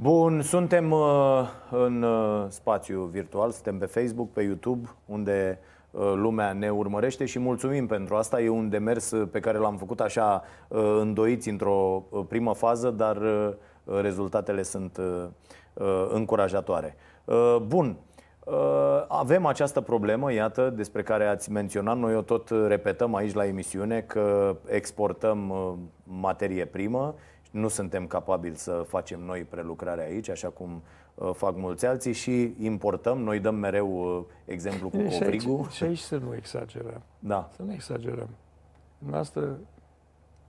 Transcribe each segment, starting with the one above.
Bun, suntem uh, în uh, spațiu virtual, suntem pe Facebook, pe YouTube, unde uh, lumea ne urmărește și mulțumim pentru asta. E un demers uh, pe care l-am făcut așa uh, îndoiți într-o uh, primă fază, dar uh, rezultatele sunt uh, uh, încurajatoare. Uh, bun, uh, avem această problemă, iată, despre care ați menționat. Noi o tot repetăm aici la emisiune că exportăm uh, materie primă nu suntem capabili să facem noi prelucrare aici, așa cum uh, fac mulți alții și importăm, noi dăm mereu uh, exemplu cu Bine, covrigul. Și aici, și aici să nu exagerăm. Da. Să nu exagerăm. Noastră,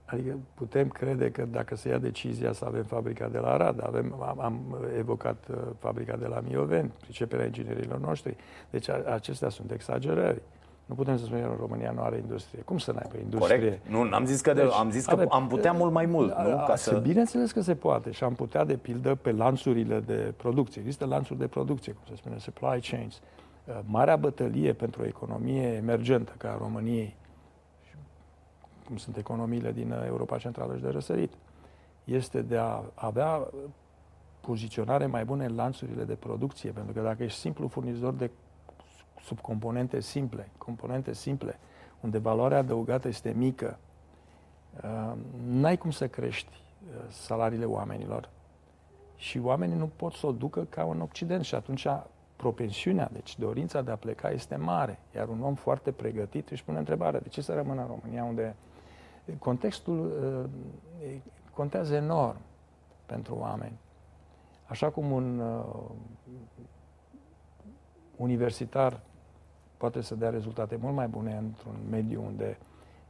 adică putem crede că dacă se ia decizia să avem fabrica de la Arad, avem, am, am evocat uh, fabrica de la Mioveni, priceperea inginerilor noștri, deci a, acestea sunt exagerări. Nu putem să spunem că România nu are industrie. Cum să n-aibă industrie? Corect. Nu, am zis că, de, Deci, am, zis că avem- am putea mult mai mult, nu? Ca să... Bineînțeles că se poate și am putea, de pildă, pe lanțurile de producție. Există lanțuri de producție, cum se spune, supply chains. Uh, Marea bătălie pentru o economie emergentă ca a României, și cum sunt economiile din uh, Europa Centrală și de răsărit, este de a avea poziționare mai bună în lanțurile de producție. Pentru că dacă ești simplu furnizor de subcomponente simple, componente simple, unde valoarea adăugată este mică, uh, n-ai cum să crești uh, salariile oamenilor. Și oamenii nu pot să o ducă ca în Occident. Și atunci propensiunea, deci dorința de a pleca este mare, iar un om foarte pregătit își pune întrebarea de ce să rămână în România unde contextul uh, contează enorm pentru oameni. Așa cum un uh, universitar poate să dea rezultate mult mai bune într-un mediu unde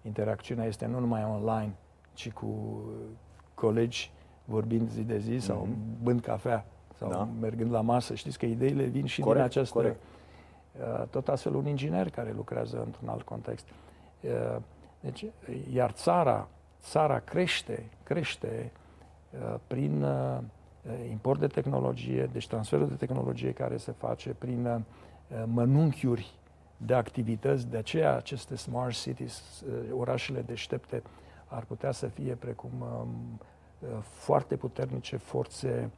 interacțiunea este nu numai online, ci cu colegi vorbind zi de zi sau Mhm. bând cafea sau Da. mergând la masă. Știți că ideile vin și Corect, din această... corect. Uh, Tot astfel un inginer care lucrează într-un alt context. Uh, Deci, iar țara, țara crește, crește uh, prin uh, import de tehnologie, deci transferul de tehnologie care se face prin uh, mănunchiuri de activități, de aceea aceste smart cities, uh, orașele deștepte, ar putea să fie precum um, uh, foarte puternice forțe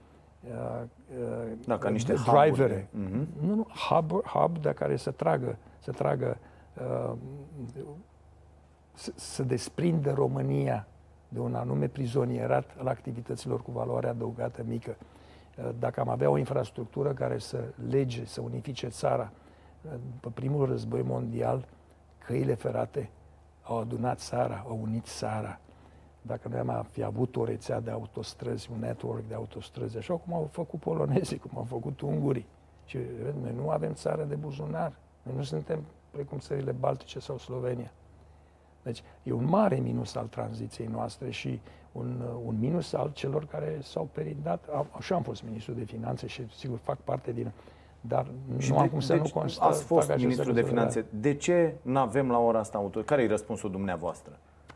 uh, uh, Da, ca niște drivere. hub-uri. Mhm. Nu, nu, hub, hub de care să tragă, să tragă, uh, să, să desprindă România de un anume prizonierat al activităților cu valoare adăugată mică. Uh, Dacă am avea o infrastructură care să lege, să unifice țara, uh, după primul război mondial, căile ferate au adunat țara, au unit țara. Dacă noi am fi avut o rețea de autostrăzi, un network de autostrăzi, așa cum au făcut polonezii, cum au făcut ungurii, și vezi, noi nu avem țară de buzunar. Noi nu suntem precum țările Baltice sau Slovenia. Deci e un mare minus al tranziției noastre și un, un minus al celor care s-au perindat. Am- Și am fost ministru de finanțe și sigur fac parte din... Dar Și nu am de- cum să deci nu constat. Ați fost fac aceste ministru de considerări. finanțe. De ce nu avem la ora asta auto? Care e răspunsul dumneavoastră?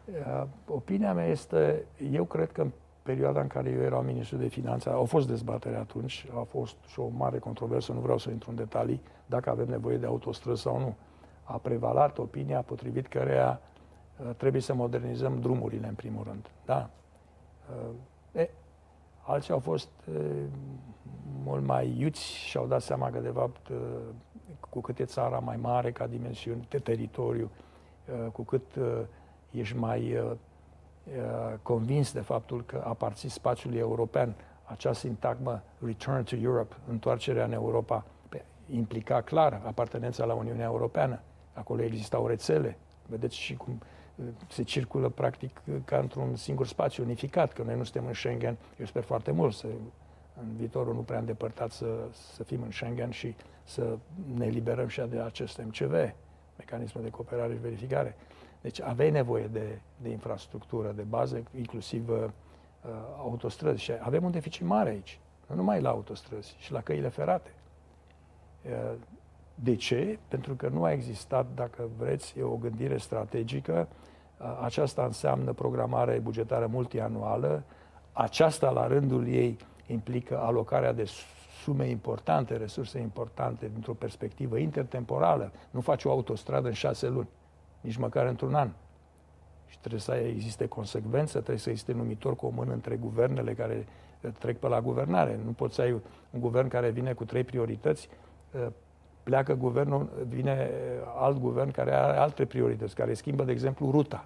Uh, Opinia mea este, eu cred că în perioada în care eu eram ministru de finanțe, au fost dezbatere atunci, a fost și o mare controversă, nu vreau să intru în detalii, dacă avem nevoie de autostrăzi sau nu. A prevalat opinia potrivit căreia uh, trebuie să modernizăm drumurile în primul rând. Da. Uh, E, alții au fost uh, mult mai iuți și au dat seama că, de fapt, uh, cu cât e țara mai mare ca dimensiuni, de teritoriu, uh, cu cât uh, ești mai uh, uh, convins de faptul că aparții spațiului european, acea sintagmă return to Europe, întoarcerea în Europa, pe- implica clar apartenența la Uniunea Europeană. Acolo existau rețele. Vedeți și cum uh, se circulă practic uh, ca într-un singur spațiu unificat, că noi nu suntem în Schengen. Eu sper foarte mult să în viitorul nu prea îndepărtat să, să fim în Schengen și să ne eliberăm și de acest MCV, mecanismul de cooperare și verificare. Deci aveai nevoie de, de infrastructură, de bază, inclusiv uh, autostrăzi. Și avem un deficit mare aici, nu numai la autostrăzi, și la căile ferate. Uh, de ce? Pentru că nu a existat, dacă vreți, e o gândire strategică. Uh, Aceasta înseamnă programare bugetară multianuală. Aceasta, la rândul ei, implică alocarea de sume importante, resurse importante, dintr-o perspectivă intertemporală. Nu faci o autostradă în șase luni, nici măcar într-un an. Și trebuie să existe consecvență, trebuie să existe numitor comun între guvernele care trec pe la guvernare. Nu poți să ai un guvern care vine cu trei priorități, pleacă guvernul, vine alt guvern care are alte priorități, care schimbă, de exemplu, ruta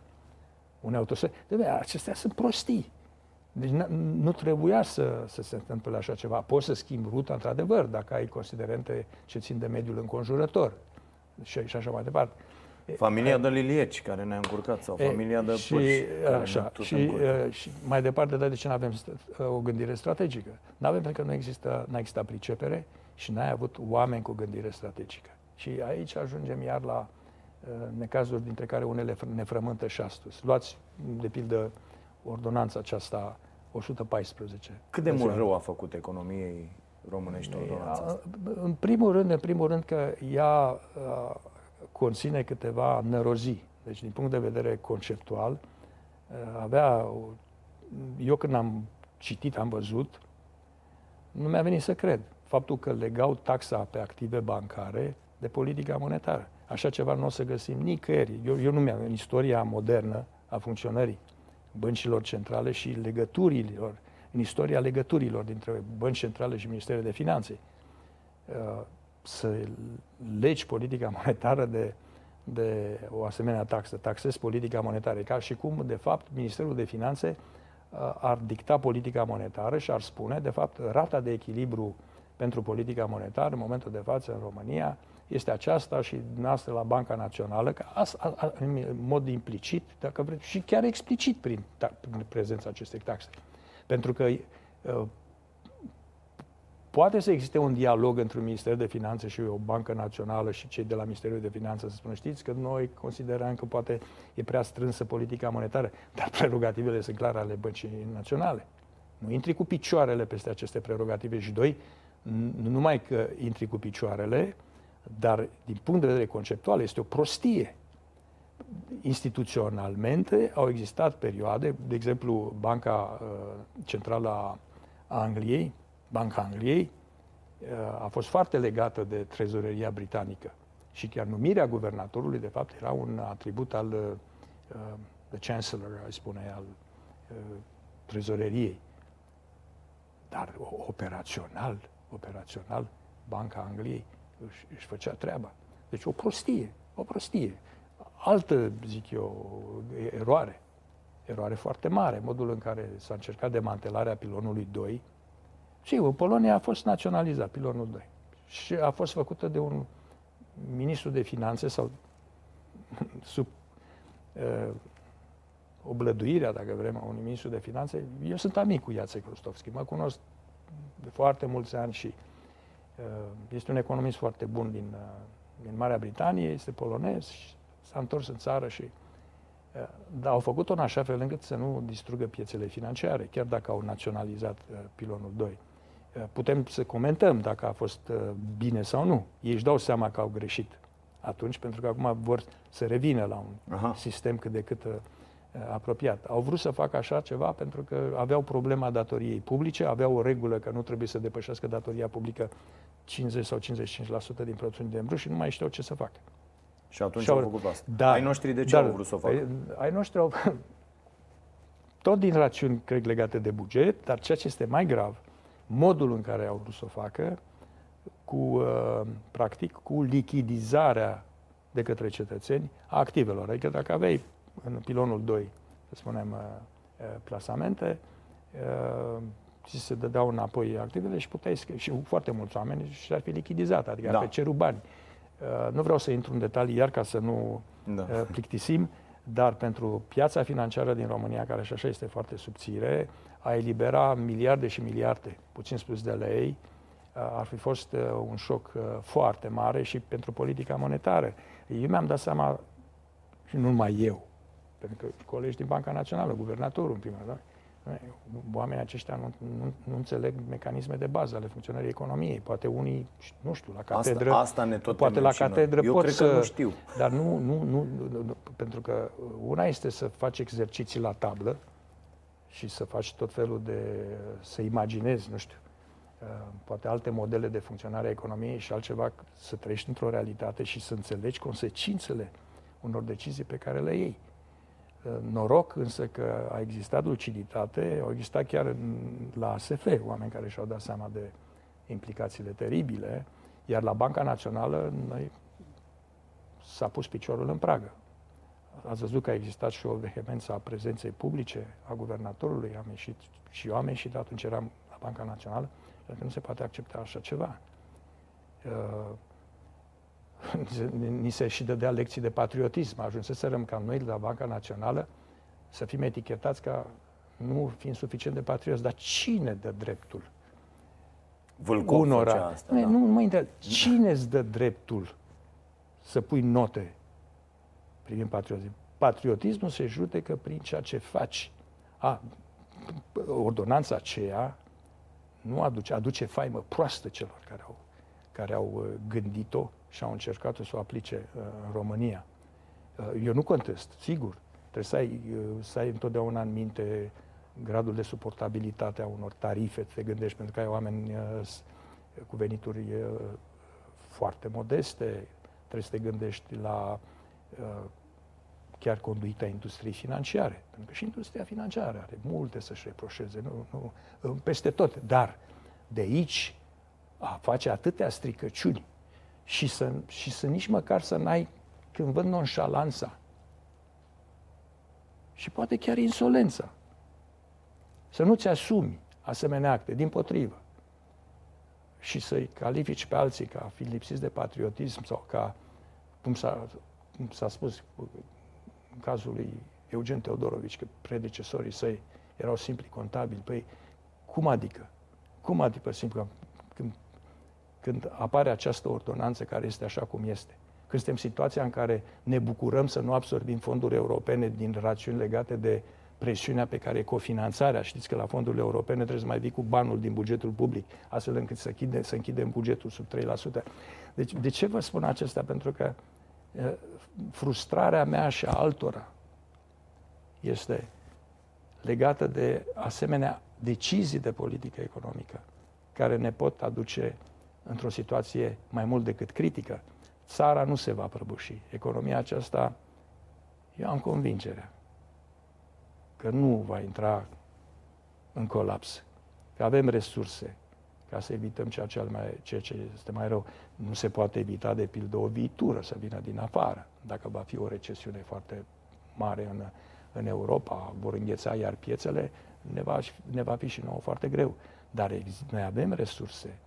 unei autostrăzi. De acestea sunt prostii. Deci nu trebuia să, să se întâmple așa ceva. Poți să schimbi ruta, într-adevăr, dacă ai considerente ce țin de mediul înconjurător și, și așa mai departe. Familia de Lilieci, care ne-a încurcat, sau familia de și, Puși, așa, și, și mai departe, dar de ce nu avem o gândire strategică? Nu avem pentru că nu există, nu există pricepere și n-ai avut oameni cu gândire strategică. Și aici ajungem iar la uh, necazuri dintre care unele ne frământă și astăzi. Luați, de pildă, ordonanța aceasta 114. Cât de mult rău a făcut economiei românești ordonanța asta? În primul rând, în primul rând că ea uh, conține câteva nărozii. Deci, din punct de vedere conceptual, uh, avea... Eu când am citit, am văzut, nu mi-a venit să cred faptul că legau taxa pe active bancare de politica monetară. Așa ceva nu o să găsim nicăieri. Eu, eu nu mi-am în istoria modernă a funcționării băncilor centrale și legăturilor, în istoria legăturilor dintre bănci centrale și Ministerul de Finanțe. Uh, să legi politica monetară de, de o asemenea taxă, taxezi politica monetară, ca și cum, de fapt, Ministerul de Finanțe uh, ar dicta politica monetară și ar spune, de fapt, rata de echilibru pentru politica monetară în momentul de față în România este aceasta și noastră la Banca Națională, că a, a, a, în mod implicit, dacă vreți, și chiar explicit prin, ta, prin prezența acestei taxe. Pentru că uh, poate să existe un dialog între un Minister de Finanțe și o bancă națională și cei de la Ministerul de Finanțe să spună, știți că noi considerăm că poate e prea strânsă politica monetară, dar prerogativele sunt clare ale băncii naționale. Nu intri cu picioarele peste aceste prerogative și doi, nu numai că intri cu picioarele, dar din punct de vedere conceptual este o prostie. Instituționalmente au existat perioade, de exemplu Banca uh, Centrală a Angliei, Banca Angliei, uh, a fost foarte legată de trezoreria britanică. Și chiar numirea guvernatorului, de fapt, era un atribut al uh, the chancellor, ai spune, al uh, trezoreriei. Dar operațional, operațional, Banca Angliei își, își făcea treaba. Deci o prostie, o prostie. Altă, zic eu, eroare. Eroare foarte mare. Modul în care s-a încercat demantelarea pilonului 2. Și în Polonia a fost naționalizat pilonul 2. Și a fost făcută de un ministru de finanțe sau sub uh, oblăduirea, dacă vrem, a unui ministru de finanțe. Eu sunt amic cu Iacek Rostovski, mă cunosc de foarte mulți ani și uh, este un economist foarte bun din, uh, din Marea Britanie, este polonez și s-a întors în țară și uh, dar au făcut-o în așa fel încât să nu distrugă piețele financiare, chiar dacă au naționalizat pilonul 2. Putem să comentăm dacă a fost bine sau nu. Ei își dau seama că au greșit atunci, pentru că acum vor să revină la un Aha. sistem cât de cât Uh, apropiat. Au vrut să facă așa ceva pentru că aveau problema datoriei publice, aveau o regulă că nu trebuie să depășească datoria publică 50 sau 55% din produsul de brut și nu mai știau ce să facă. Și atunci și au făcut asta. Da, ai noștri de ce dar, au vrut să o facă? Păi, ai noștri au... Tot din rațiuni, cred, legate de buget, dar ceea ce este mai grav, modul în care au vrut să o facă, cu, uh, practic, cu lichidizarea de către cetățeni a activelor. Adică dacă aveai în pilonul 2, să spunem, uh, uh, plasamente, ți uh, se dădeau înapoi activele și puteai scrie. Și foarte mulți oameni și-ar fi lichidizat, adică da. pe cerul bani. Nu vreau să intru în detalii iar ca să nu da. plictisim, dar pentru piața financiară din România, care și așa este foarte subțire, a elibera miliarde și miliarde, puțin spus de lei, ar fi fost un șoc foarte mare și pentru politica monetară. Eu mi-am dat seama, și nu numai eu, pentru că colegi din Banca Națională, guvernatorul în prima da? Oamenii aceștia nu, nu, nu înțeleg mecanisme de bază ale funcționării economiei. Poate unii, nu știu, la catedră... Asta, asta ne tot Poate la catedră Eu pot cred să... că nu știu. Dar nu, nu, nu, nu, pentru că una este să faci exerciții la tablă și să faci tot felul de... să imaginezi, nu știu, uh, poate alte modele de funcționare a economiei și altceva să trăiești într-o realitate și să înțelegi consecințele unor decizii pe care le iei. Noroc însă că a existat luciditate, au existat chiar în, la ASF oameni care și-au dat seama de implicațiile teribile, iar la Banca Națională noi s-a pus piciorul în pragă. Ați văzut că a existat și o vehemență a prezenței publice a guvernatorului, am ieșit și eu am ieșit, atunci eram la Banca Națională, pentru că nu se poate accepta așa ceva. Uh, ni se și dădea lecții de patriotism. Ajunseserăm ca noi la Banca Națională să fim etichetați ca nu fiind suficient de patrioți. Dar cine dă dreptul? Vâlcov unora? Asta, nu, da. nu mă interesează. Cine îți dă dreptul să pui note privind patriotism? Patriotismul se judecă prin ceea ce faci. A, ordonanța aceea nu aduce, aduce faimă proastă celor care au, care au uh, gândit-o și au încercat să o aplice uh, în România. Uh, eu nu contest, sigur. Trebuie să ai, să ai întotdeauna în minte gradul de suportabilitate a unor tarife, te gândești, pentru că ai oameni cu venituri foarte modeste, trebuie să te gândești la chiar conduita industriei financiare. Pentru că și industria financiară are multe să-și reproșeze, nu, nu, peste tot. Dar de aici a face atâtea stricăciuni și să, și să nici măcar să n-ai, când văd nonșalanța și poate chiar insolența, să nu-ți asumi asemenea acte, din potrivă, și să-i califici pe alții ca fi lipsiți de patriotism sau ca, cum s-a, cum s-a spus în cazul lui Eugen Teodorovici, că predecesorii săi erau simpli contabili, păi cum adică? Cum adică simplu când când apare această ordonanță care este așa cum este. Când suntem în situația în care ne bucurăm să nu absorbim fonduri europene din rațiuni legate de presiunea pe care e cofinanțarea. Știți că la fondurile europene trebuie să mai vii cu banul din bugetul public, astfel încât să, închide, să închidem bugetul sub 3%. Deci, de ce vă spun acesta? Pentru că frustrarea mea și a altora este legată de asemenea decizii de politică economică care ne pot aduce într-o situație mai mult decât critică, țara nu se va prăbuși. Economia aceasta, eu am convingerea că nu va intra în colaps, că avem resurse ca să evităm ceea ce, mai, ceea ce este mai rău. Nu se poate evita, de pildă, o viitură să vină din afară. Dacă va fi o recesiune foarte mare în, în Europa, vor îngheța iar piețele, ne va, ne va fi și nouă foarte greu. Dar noi avem resurse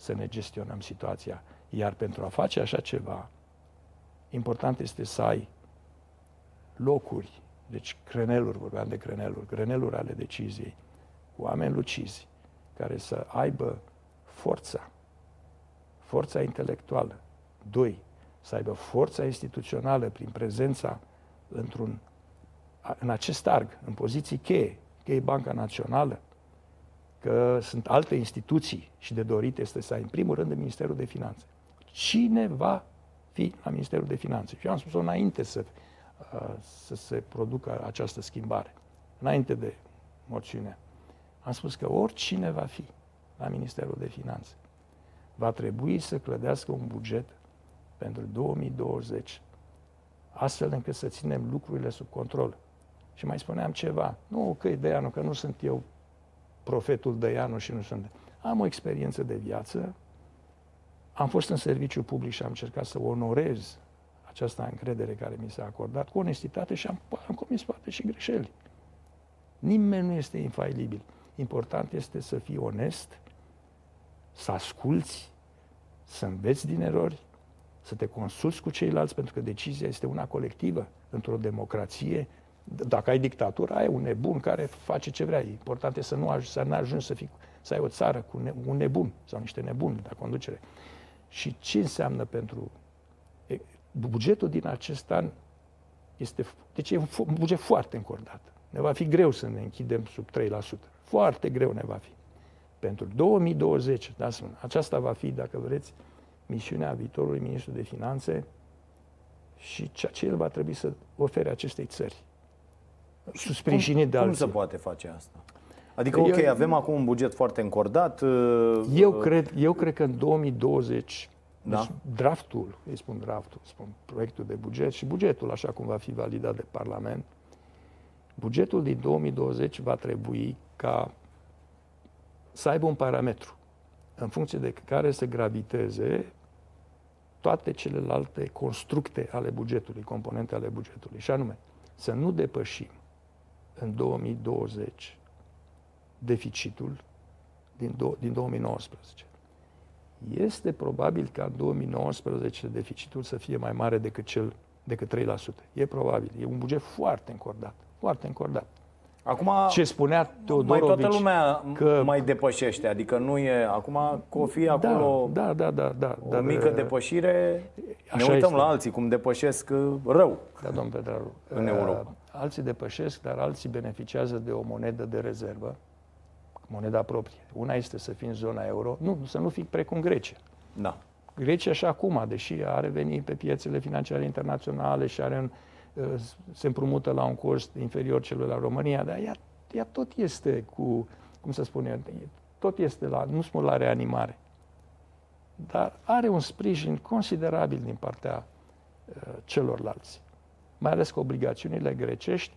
să ne gestionăm situația. Iar pentru a face așa ceva, important este să ai locuri, deci creneluri, vorbeam de creneluri, creneluri ale deciziei, cu oameni lucizi, care să aibă forța, forța intelectuală. Doi, să aibă forța instituțională prin prezența într-un, în acest arg, în poziții cheie, că e Banca Națională, că sunt alte instituții și de dorit este să ai, în primul rând, în Ministerul de Finanțe. Cine va fi la Ministerul de Finanțe? Și eu am spus-o înainte să, uh, să se producă această schimbare, înainte de moțiunea. Am spus că oricine va fi la Ministerul de Finanțe va trebui să clădească un buget pentru 2020, astfel încât să ținem lucrurile sub control. Și mai spuneam ceva, nu că ideea nu, că nu sunt eu profetul Dăianu și nu sunt. Am o experiență de viață, am fost în serviciu public și am încercat să onorez această încredere care mi s-a acordat cu onestitate și am, am comis poate și greșeli. Nimeni nu este infailibil. Important este să fii onest, să asculți, să înveți din erori, să te consulți cu ceilalți, pentru că decizia este una colectivă. Într-o democrație dacă ai dictatură, ai un nebun care face ce vrea. Important e să nu ajungi să, nu ajungi să, fii, să ai o țară cu ne, un nebun sau niște nebuni la conducere. Și ce înseamnă pentru... Bugetul din acest an este... Deci e un buget foarte încordat. Ne va fi greu să ne închidem sub 3%. Foarte greu ne va fi. Pentru 2020, da, aceasta va fi, dacă vreți, misiunea viitorului ministru de finanțe și ceea ce el va trebui să ofere acestei țări sprijinit cum, de alții. Cum se poate face asta? Adică, ok, eu, avem acum un buget foarte încordat. Uh, eu, uh, cred, eu cred că în 2020, da? deci draftul, îi spun draftul, spun proiectul de buget și bugetul, așa cum va fi validat de Parlament, bugetul din 2020 va trebui ca să aibă un parametru în funcție de care să graviteze toate celelalte constructe ale bugetului, componente ale bugetului. Și anume, să nu depășim în 2020 deficitul din, do- din 2019. Este probabil ca în 2019 deficitul să fie mai mare decât cel decât 3%. E probabil. E un buget foarte încordat. Foarte încordat. Acum, Ce spunea Teodorovici... mai toată lumea că- mai depășește, adică nu e, acum că o fi acolo Da, da, da, da. o dar, mică uh, depășire, așa ne uităm este. la alții cum depășesc uh, rău. Da, domn Petraru. În uh, Europa. Alții depășesc, dar alții beneficiază de o monedă de rezervă, moneda proprie. Una este să fii în zona euro, nu, să nu fii precum Grecia. Da. Grecia și acum, deși a revenit pe piețele financiare internaționale și are un, uh, se împrumută la un cost inferior celui la România, dar ea, ea tot este cu, cum să spun eu, tot este la, nu spun la reanimare, dar are un sprijin considerabil din partea uh, celorlalți. Mai ales că obligațiunile grecești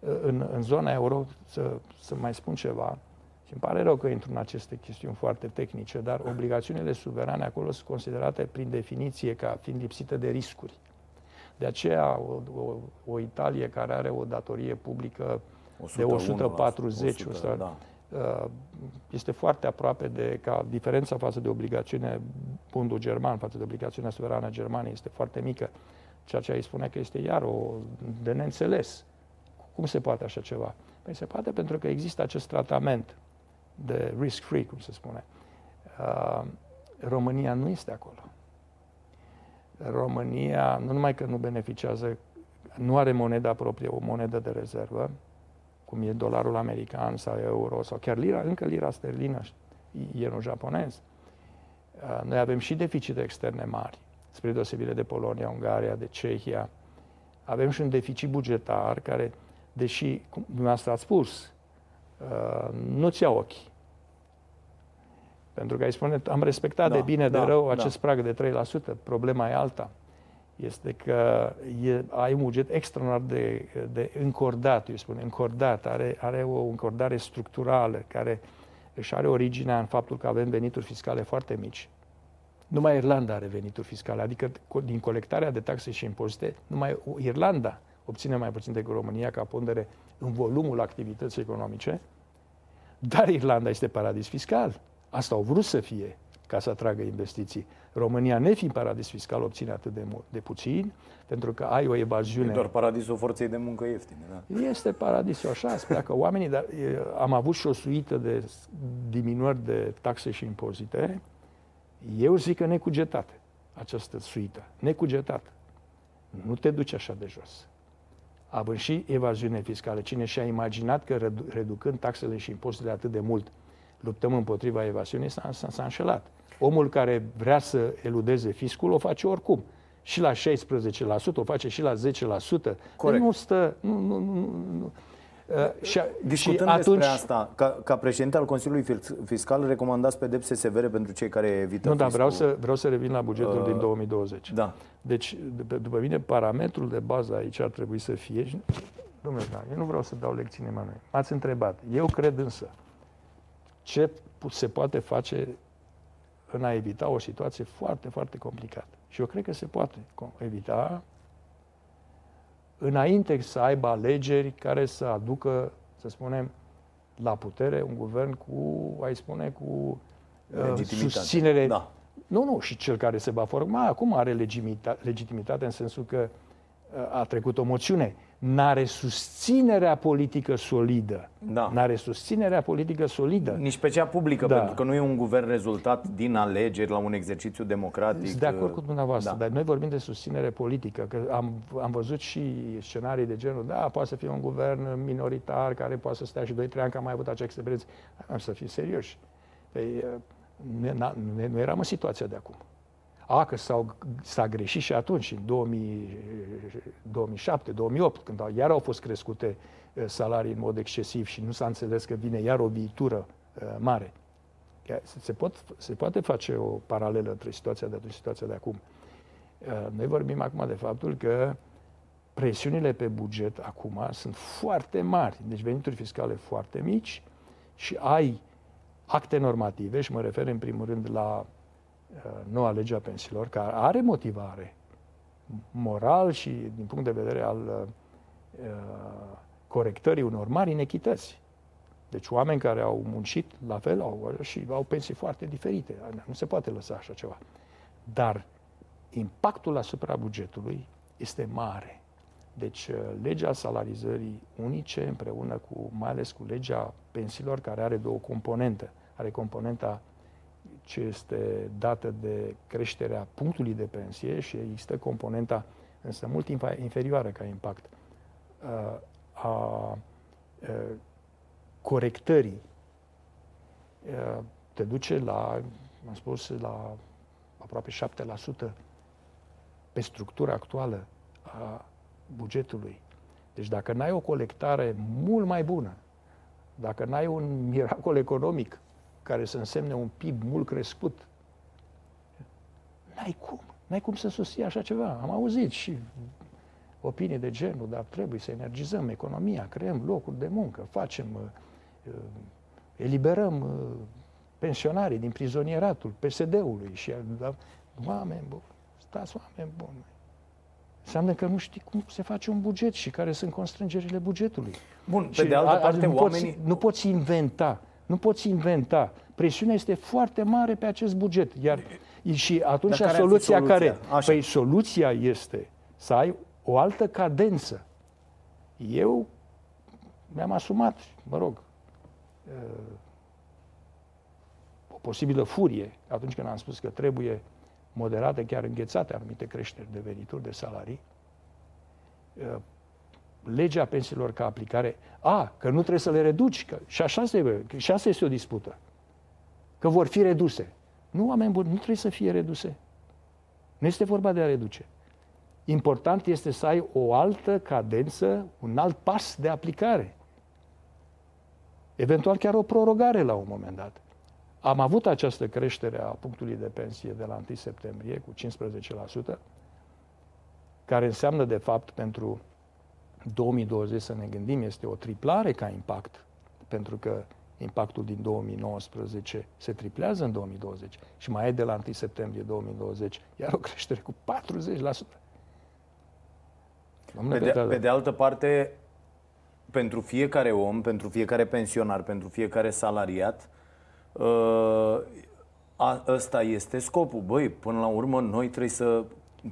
uh, în, în zona euro, să, să mai spun ceva, și îmi pare rău că intru în aceste chestiuni foarte tehnice, dar obligațiunile suverane acolo sunt considerate prin definiție ca fiind lipsite de riscuri. De aceea o, o, o Italie care are o datorie publică de 140, 100, da. uh, este foarte aproape de, ca diferența față de obligațiune, pundul german față de obligațiunea suverană germană este foarte mică, ceea ce îi spune că este iar o de neînțeles. Cum se poate așa ceva? Păi se poate pentru că există acest tratament de risk-free, cum se spune. Uh, România nu este acolo. România nu numai că nu beneficiază, nu are moneda proprie, o monedă de rezervă, cum e dolarul american sau euro sau chiar lira, încă lira sterlină, ienul japonez. Uh, Noi avem și deficite externe mari, spre deosebire de Polonia, Ungaria, de Cehia. Avem și un deficit bugetar care, deși, cum dumneavoastră ați spus, uh, nu-ți ia ochii. Pentru că ai spune, am respectat Da, de bine, de da, rău da. acest prag de 3%. Problema e alta. Este că e, ai un buget extraordinar de, de încordat, eu spun, încordat, are, are o încordare structurală care își are originea în faptul că avem venituri fiscale foarte mici. Numai Irlanda are venituri fiscale, adică co- din colectarea de taxe și impozite, numai Irlanda obține mai puțin decât România ca pondere în volumul activității economice, dar Irlanda este paradis fiscal. Asta au vrut să fie ca să atragă investiții. România, nefiind paradis fiscal, obține atât de, mult, de puțin, pentru că ai o E evaziune. doar paradisul forței de muncă ieftine. Da. Este paradisul așa, îți pleacă oamenii, dar e, am avut și o suită de s- diminuări de taxe și impozite. Eu zic că necugetate, această suită, necugetată. Nu te duci așa de jos. Având și evaziune fiscală, cine și-a imaginat că redu- reducând taxele și impozitele atât de mult, luptăm împotriva evaziunii, s-a, s-a, s-a înșelat. Omul care vrea să eludeze fiscul o face oricum. Și la 16%, o face și la 10%. Corect. Nu stă... Nu, nu, nu, nu. Uh, și, Discutând și atunci, despre asta, ca, ca președinte al Consiliului Fis- Fiscal, recomandați pedepse severe pentru cei care evită nu, dar fiscul? vreau să, vreau să revin la bugetul Uh, din 2020. Da. Deci, după, după mine, parametrul de bază aici ar trebui să fie... și- Domnule, da, eu nu vreau să dau lecții nimănui. M-ați întrebat. Eu cred însă ce pu- se poate face în a evita o situație foarte, foarte complicată. Și eu cred că se poate co- evita înainte să aibă alegeri care să aducă, să spunem, la putere un guvern cu, ai spune, cu uh, Legitimitate. susținere Da. nu, nu, și cel care se va forma acum are legimita- legitimitate în sensul că uh, a trecut o moțiune. N-are susținerea politică solidă. Da. N-are susținerea politică solidă. Nici pe cea publică, Da. pentru că nu e un guvern rezultat din alegeri la un exercițiu democratic. Sunt de acord cu dumneavoastră, Da. dar noi vorbim de susținere politică, că am, am văzut și scenarii de genul, da, poate să fie un guvern minoritar care poate să stea și 2-3 ani, că am mai avut acea experiență. Am să fim serioși. Păi, ne, na, ne, nu eram în situația de acum. A, că s-au, s-a greșit și atunci, în 2000, 2007, 2008, când au, iar au fost crescute eh, salarii în mod excesiv și nu s-a înțeles că vine iar o viitură eh, mare. Că Se, se, pot, se poate face o paralelă între situația de atunci și situația de acum. Uh, Noi vorbim acum de faptul că presiunile pe buget acum sunt foarte mari, deci venituri fiscale foarte mici și ai acte normative, și mă refer în primul rând la uh, noua lege a pensiilor, care are motivare moral și din punct de vedere al uh, corectării unor mari inechități. Deci oameni care au muncit la fel au, și au pensii foarte diferite. Nu se poate lăsa așa ceva. Dar impactul asupra bugetului este mare. Deci uh, legea salarizării unice împreună cu, mai ales cu legea pensiilor care are două componente. Are componenta ce este dată de creșterea punctului de pensie și există componenta însă mult inferioară ca impact uh, a uh, corectării. Te duce la, am spus, la aproape 7% pe structura actuală a bugetului. Deci dacă n-ai o colectare mult mai bună, dacă n-ai un miracol economic care să însemne un PIB mult crescut, n-ai cum. N-ai cum să susții așa ceva. Am auzit și opinii de genul, dar trebuie să energizăm economia, creăm locuri de muncă, facem, uh, uh eliberăm uh, pensionarii din prizonieratul PSD-ului și da, oameni buni, stați oameni buni. Înseamnă că nu știi cum se face un buget și care sunt constrângerile bugetului. Bun, pe și de altă parte, nu oamenii... Poți, nu poți inventa, nu poți inventa. Presiunea este foarte mare pe acest buget. Iar și atunci care soluția, soluția care? Așa. Păi soluția este să ai o altă cadență. Eu mi-am asumat, mă rog, uh, o posibilă furie atunci când am spus că trebuie moderate, chiar înghețate anumite creșteri de venituri, de salarii, uh, legea pensiilor ca aplicare, a, că nu trebuie să le reduci, că, și, așa este, și asta este o dispută, că vor fi reduse. Nu, oameni buni, nu trebuie să fie reduse. Nu este vorba de a reduce. Important este să ai o altă cadență, un alt pas de aplicare. Eventual chiar o prorogare la un moment dat. Am avut această creștere a punctului de pensie de la 1 septembrie cu 15%, care înseamnă de fapt pentru 2020 să ne gândim, este o triplare ca impact, pentru că impactul din 2019 se triplează în 2020 și mai e de la 1 septembrie 2020, iar o creștere cu 40%. Pe de, pe de altă parte, pentru fiecare om, pentru fiecare pensionar, pentru fiecare salariat, uh, a, ăsta este scopul. Băi, până la urmă, noi trebuie să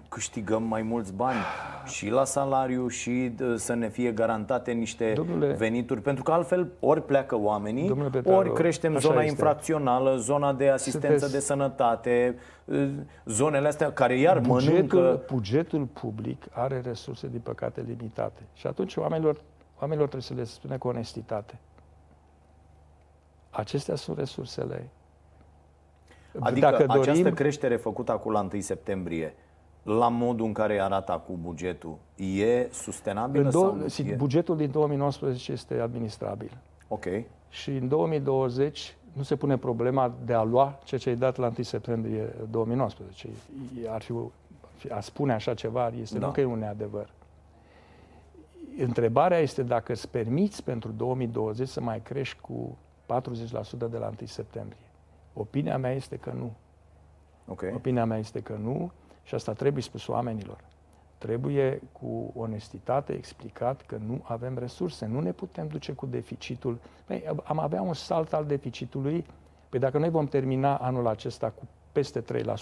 câștigăm mai mulți bani și la salariu și să ne fie garantate niște Domnule, venituri, pentru că altfel ori pleacă oamenii, Petaru, ori creștem zona este. infracțională, zona de asistență Sunteți... de sănătate, ă, zonele astea care iar bugetul, mănâncă... Bugetul public are resurse, din păcate, limitate. Și atunci oamenilor, oamenilor trebuie să le spune cu onestitate. Acestea sunt resursele. Adică Dacă dorim... această creștere făcută acum la 1 septembrie, la modul în care arată cu bugetul, e sustenabil în sau nu? Bugetul din 2019 este administrabil. Ok. Și în 2020 nu se pune problema de a lua ceea ce ai dat la 1 septembrie 2019. Ar fi, a spune așa ceva este da. nu că e un neadevăr. Întrebarea este dacă îți permiți pentru 2020 să mai crești cu 40% de la 1 septembrie. Opinia mea este că nu. Okay. Opinia mea este că nu și asta trebuie spus oamenilor. Trebuie cu onestitate explicat că nu avem resurse, nu ne putem duce cu deficitul. Păi, am avea un salt al deficitului, păi dacă noi vom termina anul acesta cu peste 3%.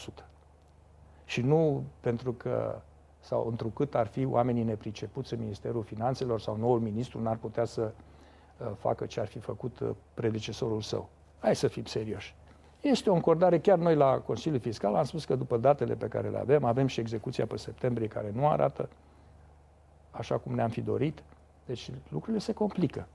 Și nu pentru că sau întrucât ar fi oamenii nepricepuți în Ministerul Finanțelor sau noul ministru n-ar putea să uh, facă ce ar fi făcut uh, predecesorul său. Hai să fim serioși. Este o încordare, chiar noi la Consiliul Fiscal am spus că după datele pe care le avem, avem și execuția pe septembrie care nu arată așa cum ne-am fi dorit, deci lucrurile se complică.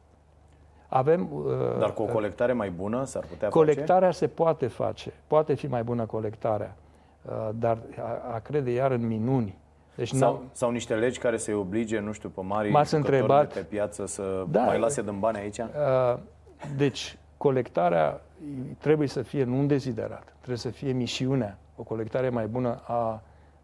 Avem, uh, Dar cu o colectare mai bună s-ar putea Colectarea face? se poate face, poate fi mai bună colectarea, uh, dar a, a crede iar în minuni. Deci sau, sau niște legi care să-i oblige, nu știu, pe mari întrebat, de pe piață să da, mai lase din bani aici? Uh, deci, colectarea trebuie să fie nu un deziderat, trebuie să fie misiunea. O colectare mai bună a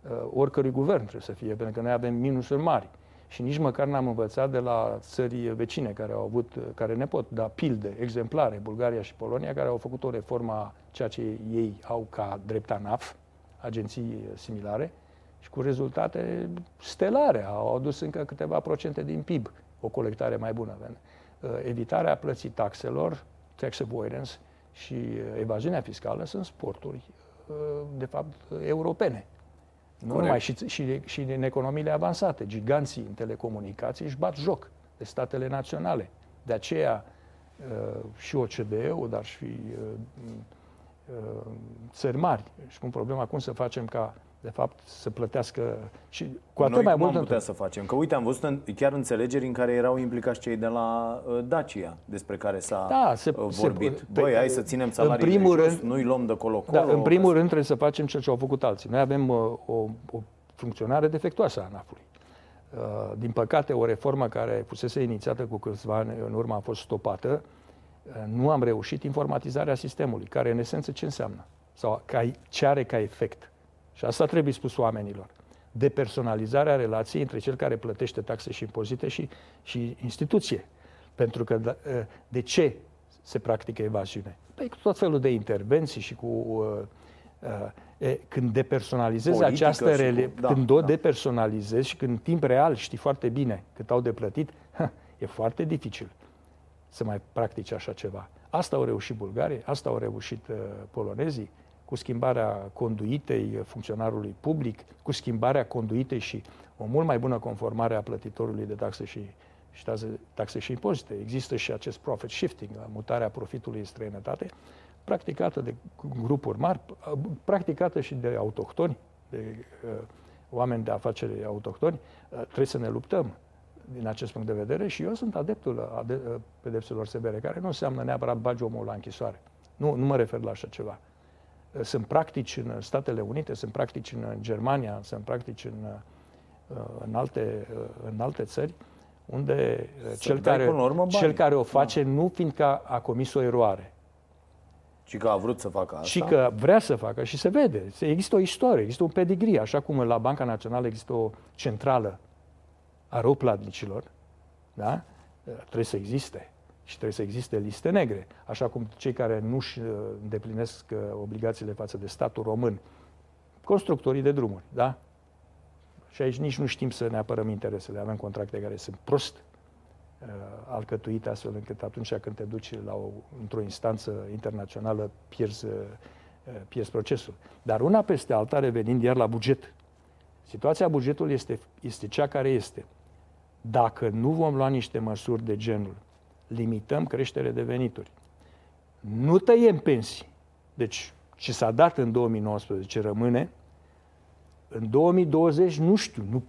uh, oricărui guvern trebuie să fie, pentru că noi avem minusuri mari. și nici măcar n-am învățat de la țări vecine care au avut, care ne pot da pilde, exemplare, Bulgaria și Polonia, care au făcut o reformă a ceea ce ei au ca drept ANAF, agenții similare, și cu rezultate stelare. Au adus încă câteva procente din PIB, o colectare mai bună. Uh, evitarea plății taxelor, tax avoidance și evaziunea fiscală sunt sporturi, uh, de fapt, europene. Nu numai și, și, și în economiile avansate. Giganții în telecomunicații își bat joc de statele naționale. De aceea uh, și OCDE-ul, dar și țări mari și cum problema cum să facem ca de fapt, să plătească și cu atât Noi mai mult... am putea să facem? Că uite, am văzut în, chiar înțelegeri în care erau implicați cei de la uh, Dacia, despre care s-a da, se, uh, vorbit. Se, Băi, hai să ținem salariile în primul jos, rând, nu-i luăm de colo-colo. Da, în primul rând trebuie să facem ceea ce au făcut alții. Noi avem uh, o, o funcționare defectuoasă a ANAF-ului. Uh, din păcate, o reformă care fusese inițiată cu câțiva ani în urmă a fost stopată. Uh, nu am reușit informatizarea sistemului, care în esență ce înseamnă? Sau ca, ce are ca efect? Și asta trebuie spus oamenilor. Depersonalizarea relației între cel care plătește taxe și impozite și, și instituție. Pentru că da, ă, de ce se practică evaziune? Păi cu tot felul de intervenții și cu uh, uh, când depersonalizezi Politică această rele, cu, da, când o da. depersonalizezi și când în timp real știi foarte bine cât au de plătit, ha, e foarte dificil să mai practici așa ceva. Asta au reușit bulgarii, asta au reușit uh, polonezii, cu schimbarea conduitei funcționarului public, cu schimbarea conduitei și o mult mai bună conformare a plătitorului de taxe și, și taxe, taxe și impozite. Există și acest profit shifting, mutarea profitului în străinătate, practicată de grupuri mari, practicată și de autohtoni, de uh, oameni de afaceri autohtoni. Uh, trebuie să ne luptăm din acest punct de vedere și eu sunt adeptul ade- pedepselor severe, care nu înseamnă neapărat bagi omul la închisoare. Nu, nu mă refer la așa ceva sunt practici în Statele Unite, sunt practici în Germania, sunt practici în, uh, în, alte, uh, în alte țări, unde uh, cel care, urmă cel care o face da. nu fiindcă a comis o eroare, și că a vrut să facă asta. Și că vrea să facă și se vede. Există o istorie, există un pedigree, așa cum la Banca Națională există o centrală a răuplatnicilor, da? Trebuie să existe și trebuie să existe liste negre, așa cum cei care nu își uh, îndeplinesc uh, obligațiile față de statul român, constructorii de drumuri, da? Și aici nici nu știm să ne apărăm interesele. Avem contracte care sunt prost uh, alcătuite astfel încât atunci când te duci la o, într-o instanță internațională pierzi, uh, pierzi procesul. Dar una peste alta, revenind iar la buget. Situația bugetului este, este cea care este. Dacă nu vom lua niște măsuri de genul limităm creșterea de venituri. Nu tăiem pensii. Deci, ce s-a dat în 2019 rămâne. În 2020, nu știu, nu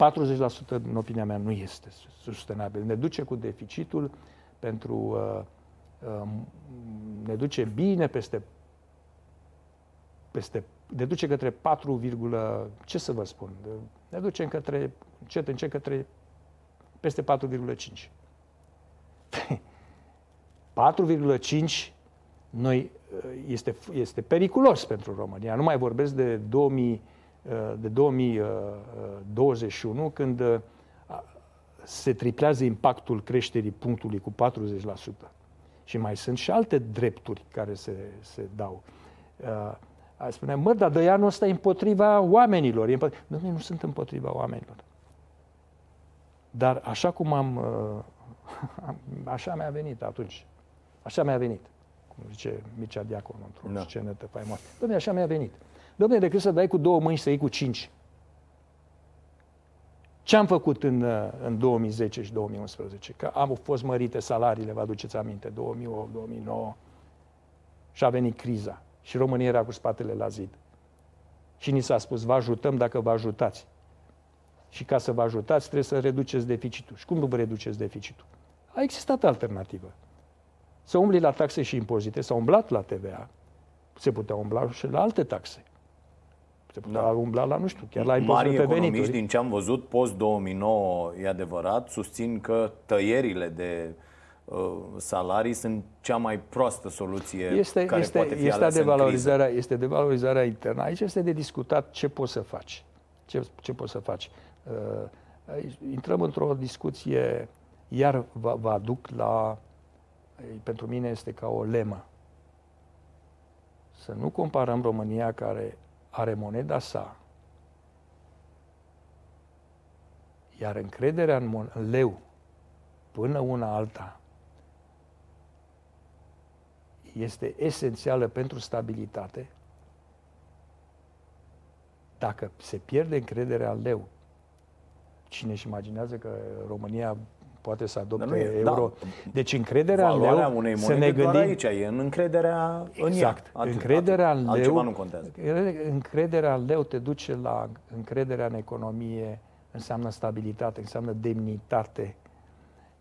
40% în opinia mea nu este sustenabil. Ne duce cu deficitul pentru... Uh, uh, ne duce bine peste peste, ne duce către 4, ce să vă spun, ne duce către, încet, încet către peste 4,5. 4,5 noi, uh, este, este periculos pentru România. Nu mai vorbesc de 2000, uh, de 2021, când uh, se triplează impactul creșterii punctului cu 40%. Și mai sunt și alte drepturi care se, se dau. Uh, spune, mă, dar de anul ăsta e împotriva oamenilor. E împotriva... Dom'le, nu sunt împotriva oamenilor. Dar așa cum am, uh, așa mi-a venit atunci. Așa mi-a venit. Cum zice Mircea Diacon într-o da. scenă faimoasă. Dom'le, așa mi-a venit. Dom'le, decât să dai cu două mâini să iei cu cinci. Ce am făcut în, în 2010 și 2011? Că am fost mărite salariile, vă aduceți aminte, 2008, 2009 și a venit criza. Și România era cu spatele la zid. Și ni s-a spus, vă ajutăm dacă vă ajutați. Și ca să vă ajutați, trebuie să reduceți deficitul. Și cum nu vă reduceți deficitul? A existat alternativă să umbli la taxe și impozite, s-a umblat la TVA, se putea umbla și la alte taxe. Se putea da. umbla la, nu știu, chiar la impozite pe venituri. din ce am văzut, post-2009, e adevărat, susțin că tăierile de uh, salarii sunt cea mai proastă soluție este, care este, poate fi este de valorizarea, Este de valorizarea internă. Aici este de discutat ce poți să faci. Ce, ce poți să faci. Uh, Intrăm într-o discuție, iar vă, vă aduc la, pentru mine este ca o lemă. Să nu comparăm România care are moneda sa, iar încrederea în, mon- în leu până una alta este esențială pentru stabilitate. Dacă se pierde încrederea în leu, cine își imaginează că România poate să adopte e, euro. Da. Deci încrederea în leu, unei să ne gândim... aici, e în încrederea în exact. ea. Atât, încrederea atât. în leu, nu contează. Încrederea în leu te duce la încrederea în economie, înseamnă stabilitate, înseamnă demnitate,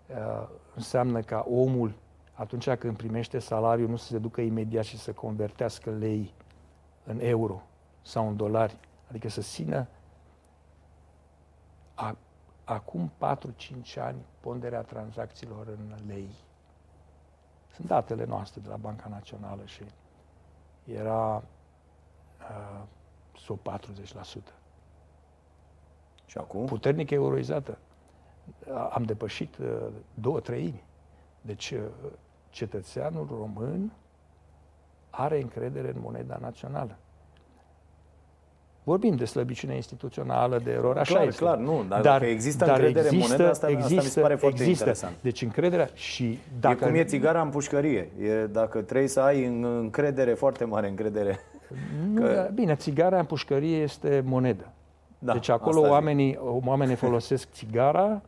uh, înseamnă ca omul, atunci când primește salariu, nu să se ducă imediat și să convertească lei în euro sau în dolari. Adică să țină a, acum 4-5 ani ponderea tranzacțiilor în lei. Sunt datele noastre de la Banca Națională și era uh, sub 40%. Și acum? Puternic euroizată. Am depășit uh, două treimi. Deci uh, cetățeanul român are încredere în moneda națională. Vorbim de slăbiciune instituțională, de erori, așa clar, este. Clar, nu, dar, dar există dar încredere există, în moneda asta, există, asta mi se pare foarte există. interesant. Deci încrederea și dacă... E cum e țigara în pușcărie. E, dacă trebuie să ai încredere, foarte mare încredere. Nu, că... Bine, țigara în pușcărie este monedă. Da, deci acolo oamenii, oamenii folosesc țigara,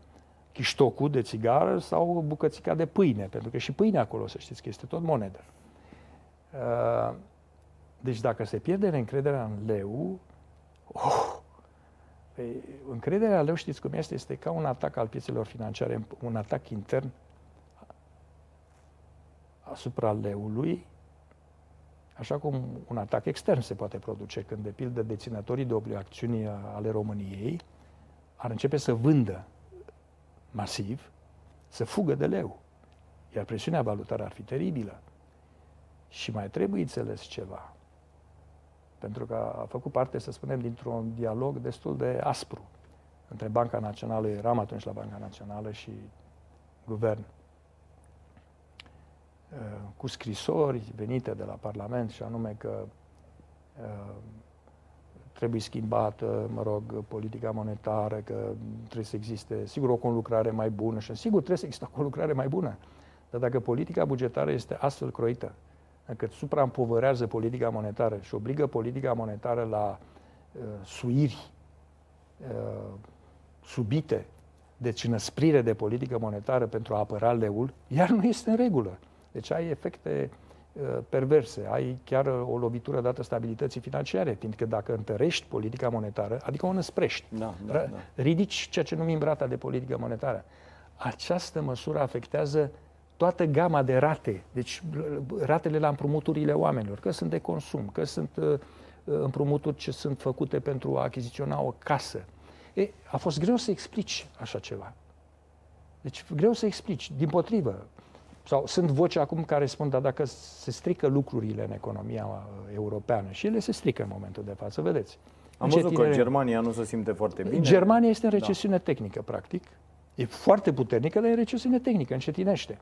chiștocul de țigară sau bucățica de pâine, pentru că și pâine acolo, să știți că este tot monedă. Uh, deci dacă se pierde încrederea în leu, oh, păi, încrederea în leu, știți cum este? Este ca un atac al piețelor financiare, un atac intern asupra leului, Așa cum un atac extern se poate produce când, de pildă, deținătorii de obligațiuni ale României ar începe să vândă masiv, să fugă de leu. Iar presiunea valutară ar fi teribilă. Și mai trebuie înțeles ceva. Pentru că a făcut parte, să spunem, dintr-un dialog destul de aspru între Banca Națională, eram atunci la Banca Națională și guvern. Uh, cu scrisori venite de la Parlament și anume că uh, trebuie schimbată, mă rog, politica monetară, că trebuie să existe, sigur, o conlucrare mai bună și sigur trebuie să existe o conlucrare mai bună. Dar dacă politica bugetară este astfel croită, încât supraîmpovărează politica monetară și obligă politica monetară la uh, suiri uh, subite, deci înăsprire de politică monetară pentru a apăra leul, iar nu este în regulă. Deci ai efecte uh, perverse, ai chiar o lovitură dată stabilității financiare, fiindcă dacă întărești politica monetară, adică o înăsprești, da, da, da. ridici ceea ce numim rata de politică monetară, această măsură afectează toată gama de rate, deci ratele la împrumuturile oamenilor, că sunt de consum, că sunt uh, împrumuturi ce sunt făcute pentru a achiziționa o casă. E, a fost greu să explici așa ceva. Deci greu să explici. Din potrivă, sau sunt voci acum care spun, dar dacă se strică lucrurile în economia uh, europeană, și ele se strică în momentul de față, vedeți. Am văzut că Germania nu se simte foarte bine. Germania este în da. recesiune da. tehnică, practic. E foarte puternică, dar e recesiune tehnică, încetinește.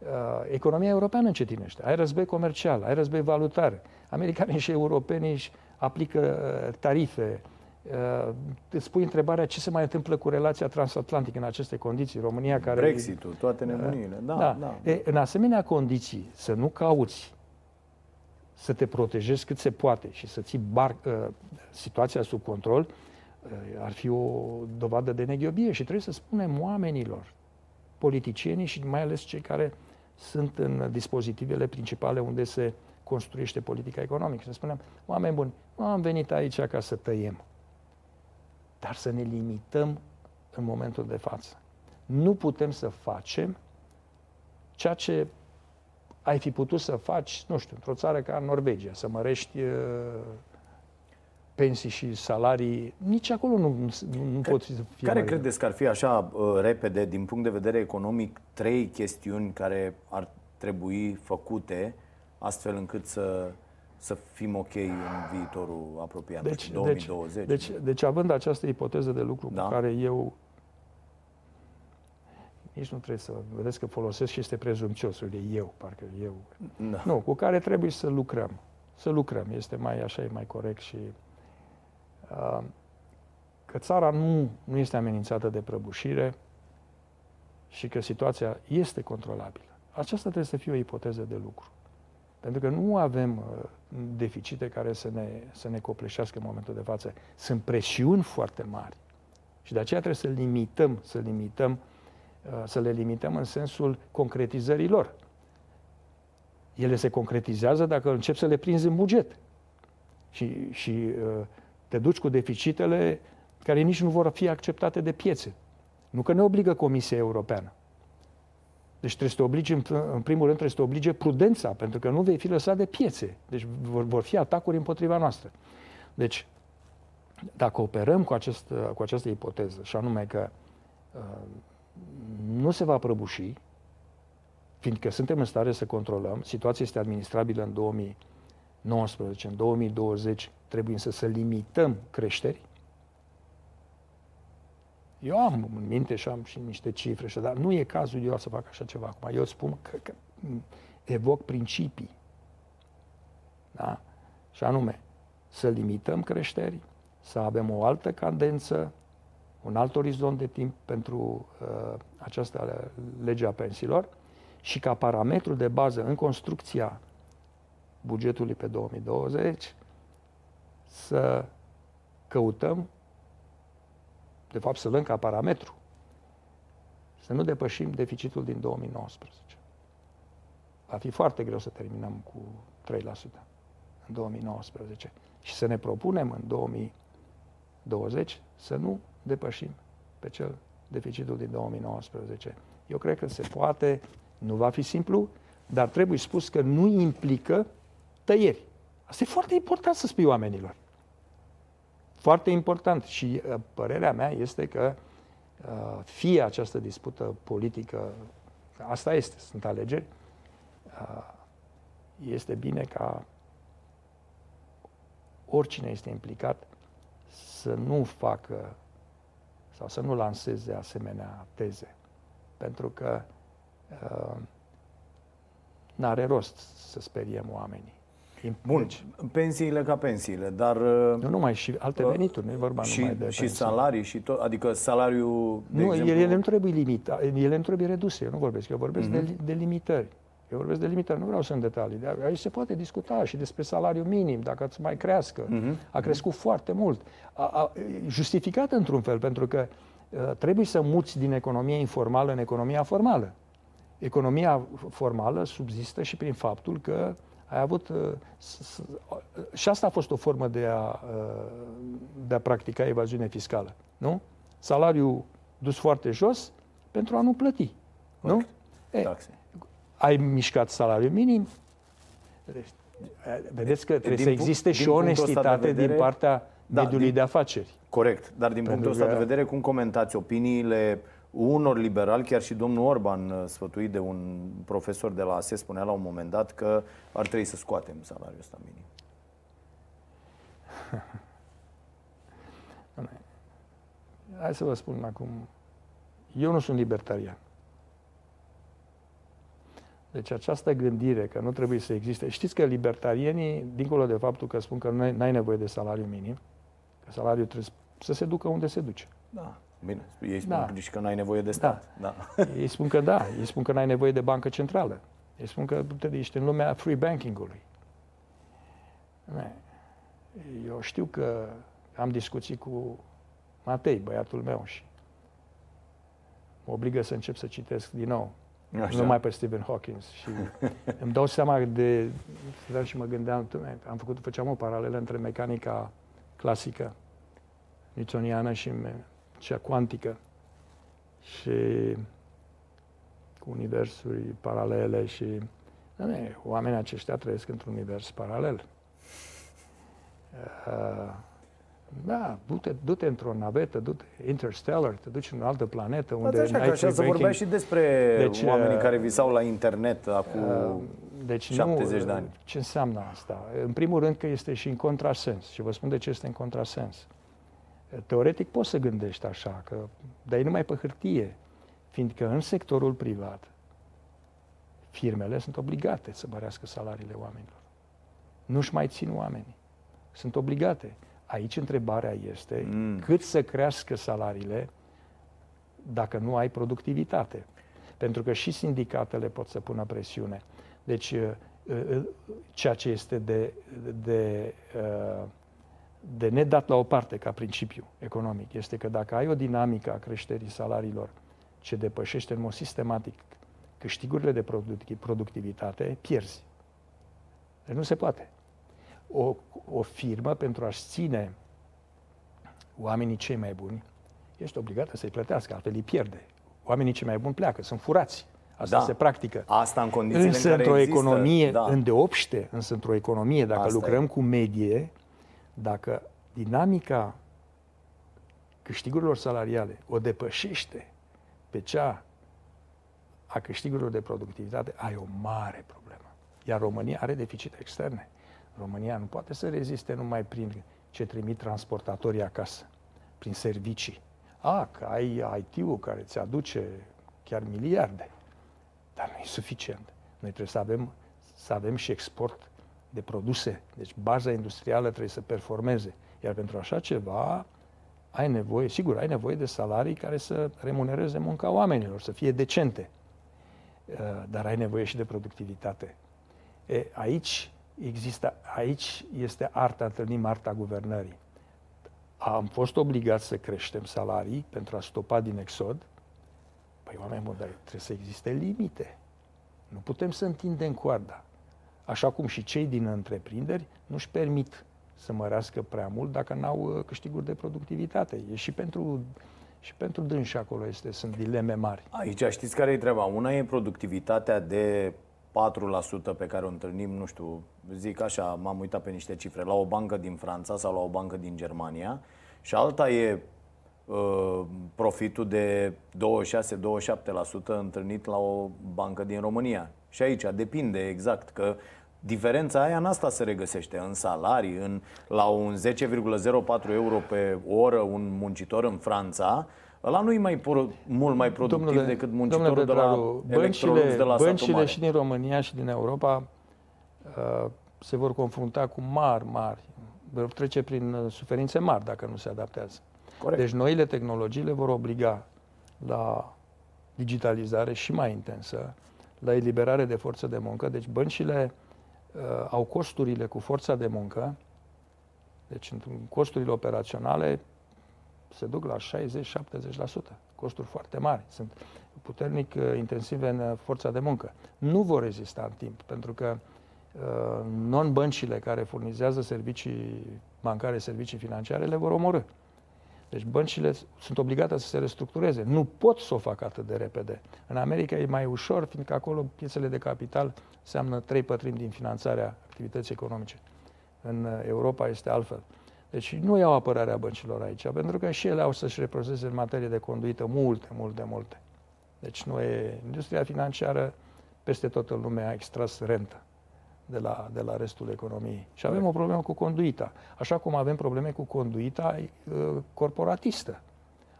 Uh, economia europeană încetinește. Ai război comercial, ai război valutar. Americanii și europenii își aplică uh, tarife, Uh, îți pui întrebarea ce se mai întâmplă cu relația transatlantică în aceste condiții. România care... Brexitul, toate nebunile. Da, da. da. E, în asemenea condiții, să nu cauți să te protejezi cât se poate și să ții bar, uh, situația sub control, uh, ar fi o dovadă de neghiobie și trebuie să spunem oamenilor, politicienii și mai ales cei care sunt în dispozitivele principale unde se construiește politica economică. Să spunem, oameni buni, nu am venit aici ca să tăiem dar să ne limităm în momentul de față. Nu putem să facem ceea ce ai fi putut să faci, nu știu, într-o țară ca Norvegia, să mărești uh, pensii și salarii, nici acolo nu, nu, nu pot să fie Care credeți că ar fi așa uh, repede, din punct de vedere economic, trei chestiuni care ar trebui făcute astfel încât să să fim ok în viitorul apropiat, deci, 2020. Deci, deci, deci, având această ipoteză de lucru da. cu care eu nici nu trebuie să vedeți că folosesc și este prezumțios, de eu, parcă eu. Da. Nu, cu care trebuie să lucrăm. Să lucrăm, este mai așa, e mai corect și uh, că țara nu, nu este amenințată de prăbușire și că situația este controlabilă. Aceasta trebuie să fie o ipoteză de lucru. Pentru că nu avem uh, deficite care să ne, să ne copleșească în momentul de față. Sunt presiuni foarte mari. Și de aceea trebuie să limităm, să limităm, uh, să le limităm în sensul concretizării lor. Ele se concretizează dacă încep să le prinzi în buget. Și, și uh, te duci cu deficitele care nici nu vor fi acceptate de piețe. Nu că ne obligă Comisia Europeană. Deci trebuie să te oblige, în primul rând, trebuie să te oblige prudența, pentru că nu vei fi lăsat de piețe. Deci vor, vor fi atacuri împotriva noastră. Deci, dacă operăm cu, acest, cu această ipoteză, și anume că uh, nu se va prăbuși, fiindcă suntem în stare să controlăm, situația este administrabilă în 2019, în 2020 trebuie să să limităm creșteri, eu am în minte și am și niște cifre, și, dar nu e cazul eu să fac așa ceva acum. Eu spun că, că evoc principii. Da? Și anume, să limităm creșteri, să avem o altă cadență, un alt orizont de timp pentru uh, această lege a pensiilor și ca parametru de bază în construcția bugetului pe 2020 să căutăm de fapt să luăm ca parametru, să nu depășim deficitul din 2019. Va fi foarte greu să terminăm cu 3% în 2019 și să ne propunem în 2020 să nu depășim pe cel deficitul din 2019. Eu cred că se poate, nu va fi simplu, dar trebuie spus că nu implică tăieri. Asta e foarte important să spui oamenilor. Foarte important și uh, părerea mea este că uh, fie această dispută politică, asta este, sunt alegeri, uh, este bine ca oricine este implicat să nu facă sau să nu lanseze asemenea teze. Pentru că uh, n-are rost să speriem oamenii. Bun, deci, pensiile ca pensiile, dar... Uh, nu numai, și alte uh, venituri, nu e vorba și, numai de Și pensii. salarii, și tot, adică salariul, de Nu, exemplu... ele nu trebuie limita, ele nu trebuie reduse, eu nu vorbesc, eu vorbesc uh-huh. de, de limitări. Eu vorbesc de limitări, nu vreau să în detalii. Dar aici se poate discuta și despre salariul minim, dacă îți mai crească. Uh-huh. A crescut uh-huh. foarte mult. A, a, justificat într-un fel, pentru că uh, trebuie să muți din economia informală în economia formală. Economia formală subzistă și prin faptul că ai avut... Uh, și asta a fost o formă de a, uh, de a practica evaziune fiscală, nu? Salariul dus foarte jos pentru a nu plăti, nu? E, Taxe. Ai mișcat salariul minim, vedeți că trebuie din să existe și onestitate vedere, din partea da, mediului din, de afaceri. Corect, dar din punctul ăsta că... de vedere, cum comentați opiniile unor liberali, chiar și domnul Orban, uh, sfătuit de un profesor de la ASE, spunea la un moment dat că ar trebui să scoatem salariul ăsta minim. Hai să vă spun acum. Eu nu sunt libertarian. Deci această gândire că nu trebuie să existe... Știți că libertarienii, dincolo de faptul că spun că nu ai nevoie de salariu minim, că salariul trebuie să se ducă unde se duce. Da. Bine, ei spun da. că n-ai nevoie de stat. Da. da. Ei spun că da, ei spun că n-ai nevoie de bancă centrală. Ei spun că te ești în lumea free banking-ului. Eu știu că am discuții cu Matei, băiatul meu, și mă obligă să încep să citesc din nou. Așa. Nu mai pe Stephen Hawking. Și îmi dau seama de... și mă gândeam, am făcut, făceam o paralelă între mecanica clasică newtoniană și cea cuantică și cu universuri paralele și ne, oamenii aceștia trăiesc într-un univers paralel. Uh, da, du-te, du-te într-o navetă, du-te interstellar, te duci în o altă planetă unde așa, că așa să vorbea și despre deci, oamenii uh, care visau la internet acum uh, deci 70 nu, de ani. Ce înseamnă asta? În primul rând că este și în contrasens. Și vă spun de ce este în contrasens. Teoretic poți să gândești așa, că, dar e numai pe hârtie. Fiindcă în sectorul privat, firmele sunt obligate să mărească salariile oamenilor. Nu-și mai țin oamenii. Sunt obligate. Aici întrebarea este mm. cât să crească salariile dacă nu ai productivitate. Pentru că și sindicatele pot să pună presiune. Deci, uh, uh, ceea ce este de, de, uh, de nedat la o parte ca principiu economic este că dacă ai o dinamică a creșterii salariilor ce depășește în mod sistematic câștigurile de productivitate, pierzi. Deci nu se poate. O, o firmă, pentru a-și ține oamenii cei mai buni, este obligată să-i plătească, altfel îi pierde. Oamenii cei mai buni pleacă, sunt furați. Asta da. se practică. Asta în condițiile însă în care într-o există, economie da. îndeopște, însă într-o economie, dacă Asta lucrăm e. cu medie, dacă dinamica câștigurilor salariale o depășește pe cea a câștigurilor de productivitate, ai o mare problemă. Iar România are deficite externe. România nu poate să reziste numai prin ce trimit transportatorii acasă, prin servicii. A, că ai IT-ul care îți aduce chiar miliarde, dar nu e suficient. Noi trebuie să avem, să avem și export de produse. Deci baza industrială trebuie să performeze. Iar pentru așa ceva ai nevoie, sigur, ai nevoie de salarii care să remunereze munca oamenilor, să fie decente. Uh, dar ai nevoie și de productivitate. E, aici există, aici este arta, întâlnim arta guvernării. Am fost obligați să creștem salarii pentru a stopa din exod. Păi, oameni buni, dar trebuie să existe limite. Nu putem să întindem coarda. Așa cum și cei din întreprinderi nu-și permit să mărească prea mult dacă n-au uh, câștiguri de productivitate. E și pentru, și pentru dânsi acolo este, sunt dileme mari. Aici știți care e treaba? Una e productivitatea de 4% pe care o întâlnim, nu știu, zic așa, m-am uitat pe niște cifre, la o bancă din Franța sau la o bancă din Germania și alta e uh, profitul de 26-27% întâlnit la o bancă din România. Și aici depinde exact că diferența aia în asta se regăsește, în salarii, în, la un 10,04 euro pe oră un muncitor în Franța, ăla nu e mai pro, mult mai productiv Domnule- decât muncitorul de domnule la Petraru, Electrolux de la satul băncile mare. și din România și din Europa uh, se vor confrunta cu mari, mari, vor trece prin uh, suferințe mari dacă nu se adaptează. Corect. Deci noile tehnologii le vor obliga la digitalizare și mai intensă, la eliberare de forță de muncă. Deci băncile uh, au costurile cu forța de muncă, deci în costurile operaționale se duc la 60-70%. Costuri foarte mari. Sunt puternic uh, intensive în uh, forța de muncă. Nu vor rezista în timp, pentru că uh, non-băncile care furnizează servicii bancare, servicii financiare, le vor omorâ. Deci băncile sunt obligate să se restructureze. Nu pot să o facă atât de repede. În America e mai ușor, fiindcă acolo piețele de capital înseamnă trei pătrimi din finanțarea activității economice. În uh, Europa este altfel. Deci nu iau apărarea băncilor aici, pentru că și ele au să-și reprozeze în materie de conduită multe, multe, multe. Deci nu e... Industria financiară peste tot în lume a extras rentă de la, de la restul economiei. Și avem o problemă cu conduita. Așa cum avem probleme cu conduita uh, corporatistă.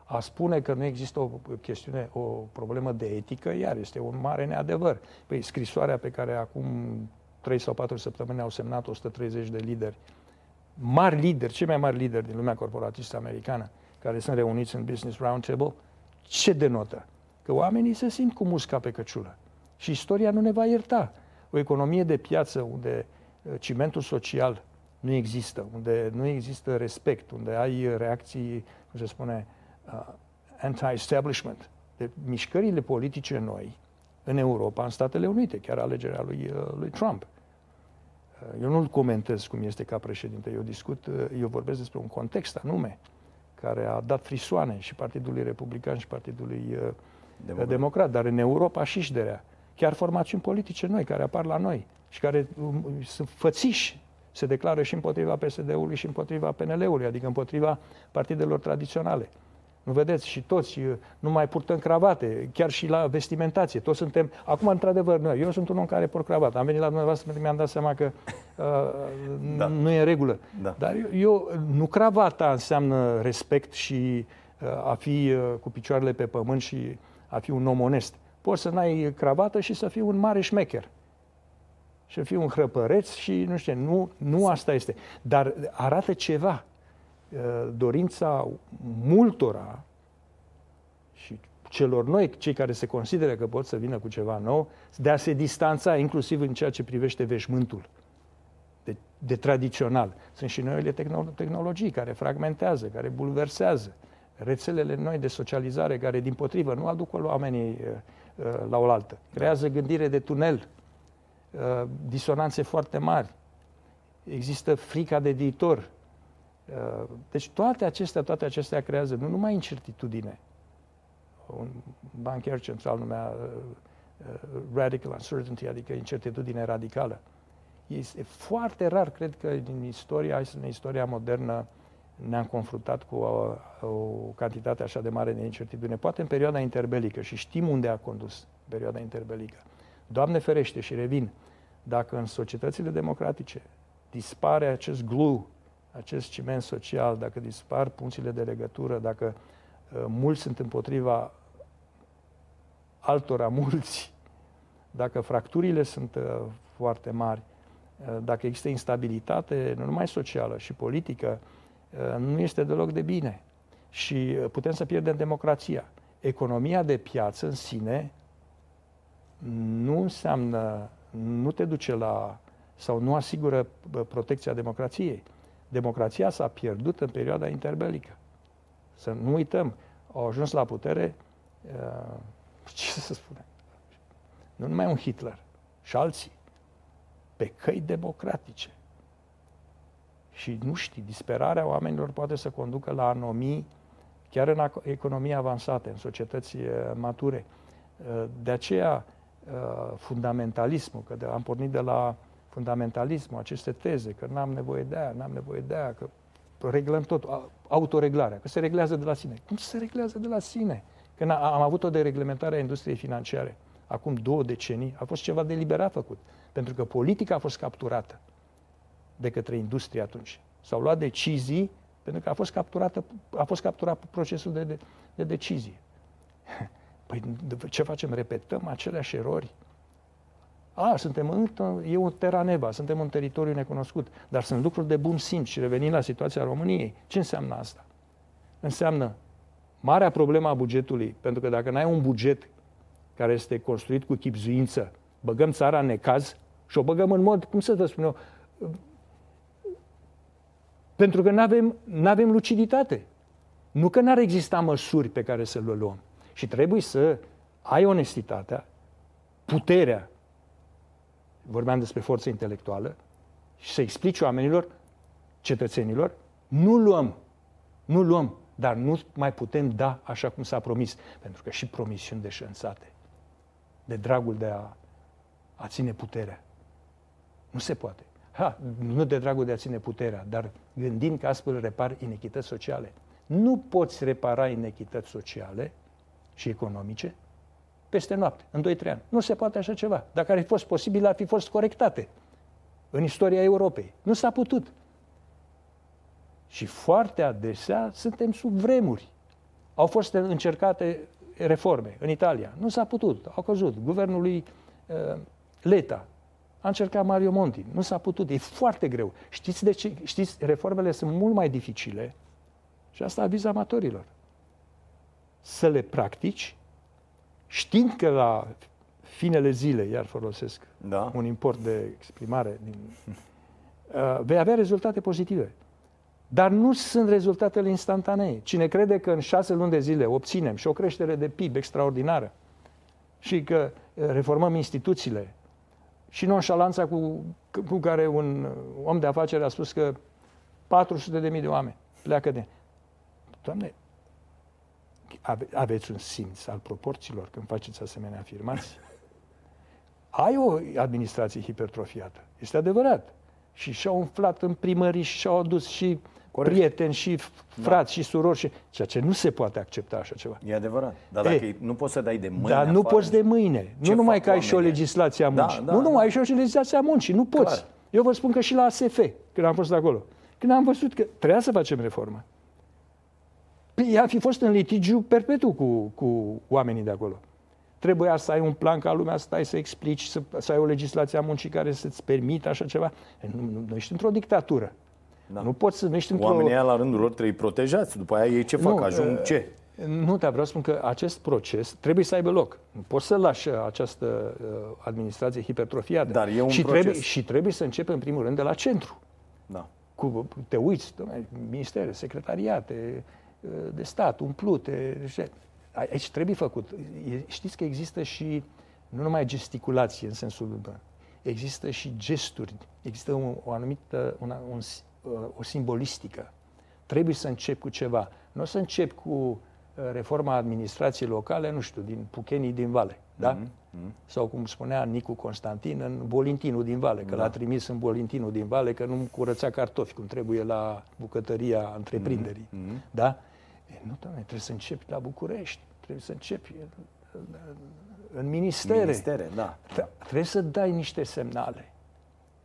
A spune că nu există o chestiune, o problemă de etică, iar este un mare neadevăr. Păi scrisoarea pe care acum 3 sau 4 săptămâni au semnat 130 de lideri, mari lideri, cei mai mari lideri din lumea corporatistă americană, care sunt reuniți în Business Roundtable, ce denotă? Că oamenii se simt cu musca pe căciulă. Și istoria nu ne va ierta. O economie de piață unde uh, cimentul social nu există, unde nu există respect, unde ai reacții, cum se spune, uh, anti-establishment. De mișcările politice noi în Europa, în Statele Unite, chiar alegerea lui, uh, lui Trump. Uh, Eu nu-l comentez cum este ca președinte, eu discut, uh, eu vorbesc despre un context anume care a dat frisoane și Partidului Republican și Partidului uh, Democrat. Democrat, dar în Europa și șderea. Chiar formațiuni politice noi care apar la noi și care um, sunt fățiși, se declară și împotriva PSD-ului și împotriva PNL-ului, adică împotriva partidelor tradiționale. Nu vedeți? Și toți uh, nu mai purtăm cravate, chiar și la vestimentație. Toți suntem... Acum, într-adevăr, noi, eu sunt un om care port cravată. Am venit la dumneavoastră pentru că mi-am dat seama că uh, Da. nu e în regulă. Da. Dar eu, eu, nu cravata înseamnă respect și uh, a fi uh, cu picioarele pe pământ și a fi un om onest. Poți să n-ai cravată și să fii un mare șmecher. Și să fii un hrăpăreț și nu știu, nu, nu asta este. Dar arată ceva. Uh, dorința multora și celor noi, cei care se consideră că pot să vină cu ceva nou, de a se distanța, inclusiv în ceea ce privește veșmântul de, de tradițional. Sunt și noile tehnologii care fragmentează, care bulversează, rețelele noi de socializare care, din potrivă, nu aduc oamenii uh, uh, la oaltă. Creează gândire de tunel, uh, disonanțe foarte mari. Există frica de viitor. Deci toate acestea, toate acestea creează nu numai incertitudine. Un bancher central numea radical uncertainty, adică incertitudine radicală. Este foarte rar, cred că din istoria, în istoria modernă, ne-am confruntat cu o, o cantitate așa de mare de incertitudine, poate în perioada interbelică și știm unde a condus perioada interbelică. Doamne ferește și revin, dacă în societățile democratice dispare acest glue, acest ciment social, dacă dispar punțile de legătură, dacă uh, mulți sunt împotriva altora mulți, dacă fracturile sunt uh, foarte mari, uh, dacă există instabilitate, nu numai socială și politică, Uh, nu este deloc de bine. Și uh, putem să pierdem democrația. Economia de piață în sine nu înseamnă, nu te duce la, sau nu asigură uh, protecția democrației. Democrația s-a pierdut în perioada interbelică. Să nu uităm, au ajuns la putere, ce să spunem, nu numai un Hitler, și alții, pe căi democratice. Și nu știi, disperarea oamenilor poate să conducă la anomii chiar în economii avansate, în societăți eh, mature. Eh, de aceea, eh, fundamentalismul, că de, am pornit de la fundamentalismul, aceste teze, că n-am nevoie de aia, n-am nevoie de aia, că reglăm tot, autoreglarea, că se reglează de la sine. Cum se reglează de la sine? Când am avut o dereglementare a industriei financiare, acum două decenii, a fost ceva deliberat făcut, pentru că politica a fost capturată de către industrie atunci. S-au luat decizii pentru că a fost, capturată, a fost capturat procesul de, de, de decizie. Păi ce facem? Repetăm aceleași erori? A, suntem în, e un terra neva, suntem un teritoriu necunoscut, dar sunt lucruri de bun simț și revenim la situația României. Ce înseamnă asta? Înseamnă marea problemă a bugetului, pentru că dacă n-ai un buget care este construit cu chipzuință, băgăm țara în necaz și o băgăm în mod, cum să vă spun eu, pentru că nu avem luciditate. Nu că n-ar exista măsuri pe care să le luăm. Și trebuie să ai onestitatea, puterea, vorbeam despre forță intelectuală, și să explici oamenilor, cetățenilor, nu luăm, nu luăm, dar nu mai putem da așa cum s-a promis. Pentru că și promisiuni deșanțate, de dragul de a, a ține puterea. Nu se poate. Ha, nu de dragul de a ține puterea, dar gândind că astfel repar inechități sociale. Nu poți repara inechități sociale și economice peste noapte, în 2-3 ani. Nu se poate așa ceva. Dacă ar fi fost posibil, ar fi fost corectate în istoria Europei. Nu s-a putut. Și foarte adesea suntem sub vremuri. Au fost încercate reforme în Italia. Nu s-a putut. Au căzut. Guvernul lui uh, Leta a încercat Mario Monti. Nu s-a putut. E foarte greu. Știți de ce? Știți, reformele sunt mult mai dificile și asta aviz amatorilor. Să le practici știind că la finele zilei, iar folosesc da. un import de exprimare, din, uh, vei avea rezultate pozitive. Dar nu sunt rezultatele instantanee. Cine crede că în șase luni de zile obținem și o creștere de PIB extraordinară și că uh, reformăm instituțiile, și nonșalanța cu, cu care un om de afaceri a spus că 400 de mii de oameni pleacă de... Doamne, ave, aveți un simț al proporțiilor când faceți asemenea afirmații? Ai o administrație hipertrofiată. Este adevărat. Și și-au umflat în primării și și-au adus și Corect. prieteni și frați da. și surori, și... ceea ce nu se poate accepta așa ceva. E adevărat. Dar dacă e, nu poți să dai de mâine Dar nu poți de mâine. Nu numai că ai și o legislație a da, muncii. Da, nu da, numai ai și o legislație a muncii. Nu poți. Clar. Eu vă spun că și la ASF, când am fost acolo, când am văzut că trebuia să facem reformă, Păi ar fi fost în litigiu perpetu cu, cu oamenii de acolo. Trebuia să ai un plan ca lumea să stai să explici, să, să ai o legislație a muncii care să-ți permită așa ceva. Nu, nu, nu ești într-o dictatură. Da. Nu poți să nu ești într-o... Oamenii la rândul lor trebuie protejați. După aia ei ce fac? Nu, Ajung uh, ce? Nu, dar vreau să spun că acest proces trebuie să aibă loc. Nu poți să lași această uh, administrație hipertrofiată. Dar e un și proces. Trebuie, și trebuie să începem în primul rând de la centru. Da. Cu, te uiți, domnule, ministere, secretariate uh, de stat, umplute. Aici trebuie făcut. Știți că există și nu numai gesticulație în sensul există și gesturi, există o, o anumită, una, un, uh, o simbolistică. Trebuie să încep cu ceva. Nu o să încep cu Uh, reforma administrației locale, nu știu, din Puchenii din Vale, da? Mm-hmm. Sau cum spunea Nicu Constantin, în Bolintinul din Vale, că da. l-a trimis în Bolintinul din Vale, că nu curățea cartofi, cum trebuie la bucătăria întreprinderii, mm-hmm. da? E, nu, doamne, trebuie să începi la București, trebuie să începi în ministere. Ministere, da. Trebuie să dai niște semnale.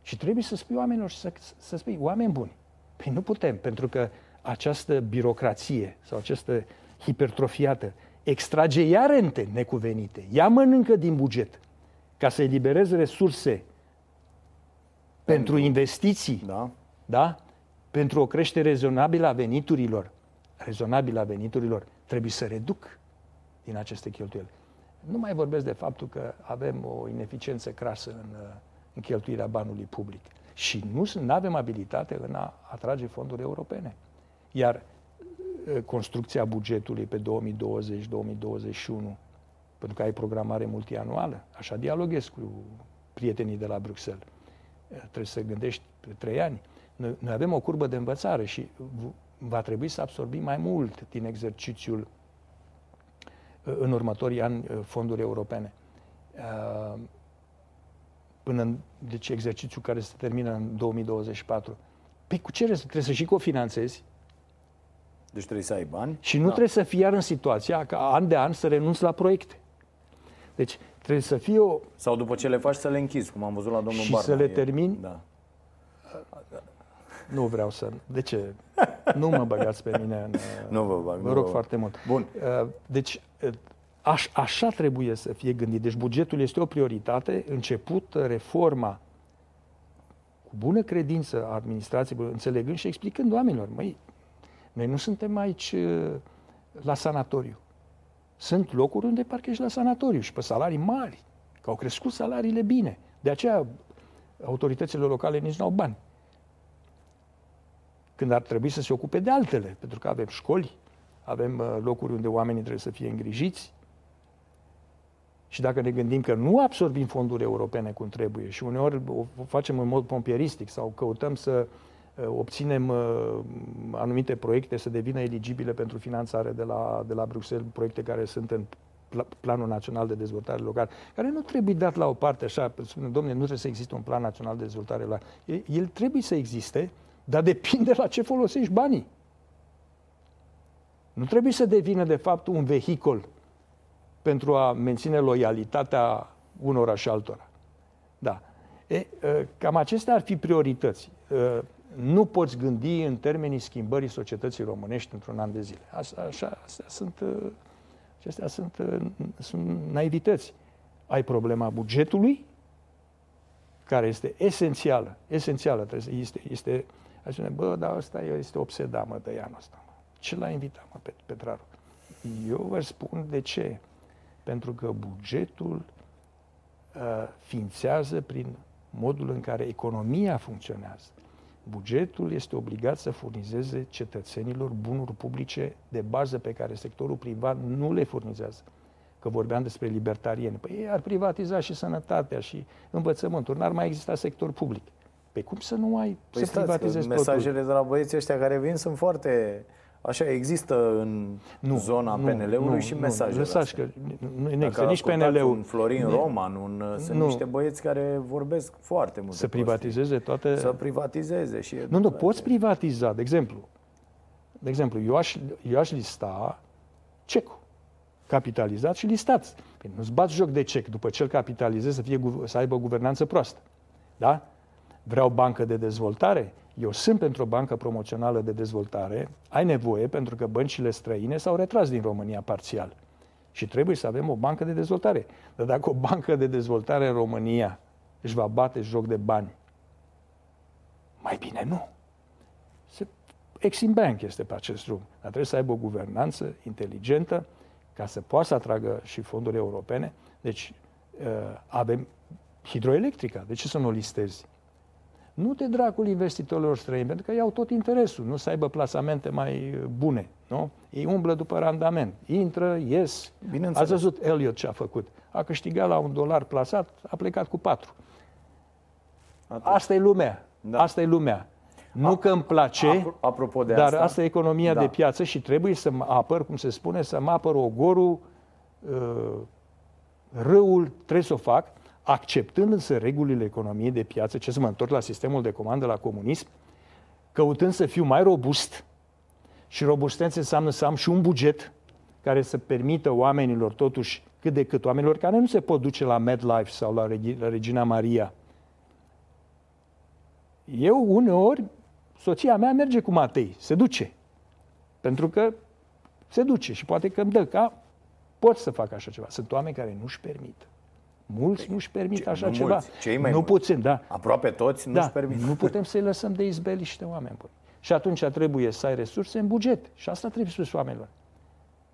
Și trebuie să spui oamenilor, să, să spui, oameni buni, păi nu putem, pentru că această birocrație sau această hipertrofiată, extrage ea rente necuvenite, ea mănâncă din buget ca să elibereze resurse pentru, pentru investiții, da. Da? pentru o creștere rezonabilă a veniturilor. Rezonabilă a veniturilor trebuie să reduc din aceste cheltuieli. Nu mai vorbesc de faptul că avem o ineficiență crasă în, în cheltuirea banului public și nu avem abilitate în a atrage fonduri europene. Iar Eh, construcția bugetului pe 2020-2021, pentru că ai programare multianuală. Așa dialoghez cu prietenii de la Bruxelles. Eh, trebuie să gândești pe trei ani. Noi, noi avem o curbă de învățare și va trebui să absorbim mai mult din exercițiul eh, în următorii ani fonduri europene. Până în, deci exercițiul care se termină în 2024. Păi cu ce trebuie să și cofinanțezi deci trebuie să ai bani. Și nu da. trebuie să fii iar în situația ca an de an să renunți la proiecte. Deci trebuie să fie o... Sau după ce le faci să le închizi, cum am văzut la domnul Și Barna. să le termini? Da. Nu vreau să... De ce? Nu mă băgați pe mine în... Nu vă bag. Vă rog vă... foarte mult. Bun. Uh, deci, uh, aș, așa trebuie să fie gândit. Deci bugetul este o prioritate. Început reforma cu bună credință a administrației, înțelegând și explicând oamenilor, măi, noi nu suntem aici uh, la sanatoriu. Sunt locuri unde parcă ești la sanatoriu și pe salarii mari, că au crescut salariile bine. De aceea autoritățile locale nici nu au bani. Când ar trebui să se ocupe de altele, pentru că avem școli, avem uh, locuri unde oamenii trebuie să fie îngrijiți. Și dacă ne gândim că nu absorbim fonduri europene cum trebuie și uneori o facem în mod pompieristic sau căutăm să uh, Uh, obținem uh, anumite proiecte să devină eligibile pentru finanțare de la, de la Bruxelles, proiecte care sunt în Planul Național de Dezvoltare Local, care nu trebuie dat la o parte așa, spune, domnule, nu trebuie să existe un plan național de dezvoltare local. El trebuie să existe, dar depinde la ce folosești banii. Nu trebuie să devină, de fapt, un vehicol pentru a menține loialitatea unora și altora. Da. E, uh, cam acestea ar fi priorități nu poți gândi în termenii schimbării societății românești într-un an de zile. Așa, așa astea sunt, uh, acestea sunt, uh, sunt naivități. Ai problema bugetului, care este esențială, esențială, trebuie, este, este, aș spune, bă, dar ăsta este obsedat, mă, de anul ăsta. Mă. Ce l-a invitat, mă, pe Petraru? Eu vă spun de ce. Pentru că bugetul uh, ființează prin modul în care economia funcționează bugetul este obligat să furnizeze cetățenilor bunuri publice de bază pe care sectorul privat nu le furnizează. Că vorbeam despre libertarieni. Păi ei ar privatiza și sănătatea și învățământul. N-ar mai exista sector public. Păi cum să nu ai păi să stați, privatizezi Mesajele totul? de la băieții ăștia care vin sunt foarte Așa există în nu, zona nu, PNL-ului nu, și mesajele Lăsați că nu, nu există nici PNL-ul. Un Florin Roman, un, sunt nu. niște băieți care vorbesc foarte mult. Să privatizeze toate... Să privatizeze și... Nu, nu, poți privatiza. De exemplu, de exemplu eu, aș, eu aș lista cecul capitalizat și listat. Păi nu-ți bați joc de cec după ce îl capitalizezi să, fie, să aibă guvernanță proastă. Da? Vreau bancă de dezvoltare? Eu sunt pentru o bancă promoțională de dezvoltare, ai nevoie pentru că băncile străine s-au retras din România parțial. Și trebuie să avem o bancă de dezvoltare. Dar dacă o bancă de dezvoltare în România își va bate joc de bani, mai bine nu. Se, Exim Bank este pe acest drum. Dar trebuie să aibă o guvernanță inteligentă ca să poată să atragă și fonduri europene. Deci uh, avem hidroelectrica. De ce să nu o listezi? Nu te dracul investitorilor străini, pentru că iau tot interesul, nu să aibă plasamente mai bune. Nu? Ei umblă după randament. Intră, ies. Ați văzut Elliot ce a făcut. A câștigat la un dolar plasat, a plecat cu patru. Atunci. Asta e lumea. Da. Asta e lumea. Nu a, că îmi place, apropo de dar asta, asta e economia da. de piață și trebuie să mă apăr, cum se spune, să mă apăr ogorul, uh, râul, trebuie să o fac, acceptând însă regulile economiei de piață, ce să mă întorc la sistemul de comandă, la comunism, căutând să fiu mai robust și robustență înseamnă să am și un buget care să permită oamenilor totuși cât de cât, oamenilor care nu se pot duce la MedLife sau la Regina Maria. Eu uneori, soția mea merge cu Matei, se duce. Pentru că se duce și poate că îmi dă ca pot să fac așa ceva. Sunt oameni care nu-și permit. Mulți păi, nu-și permit ce, așa nu ceva. Mulți, cei mai nu mulți. puțin, da. Aproape toți nu-și da, permit. Nu putem să-i lăsăm de izbeliște oameni buni. Și atunci trebuie să ai resurse în buget. Și asta trebuie spus oamenilor.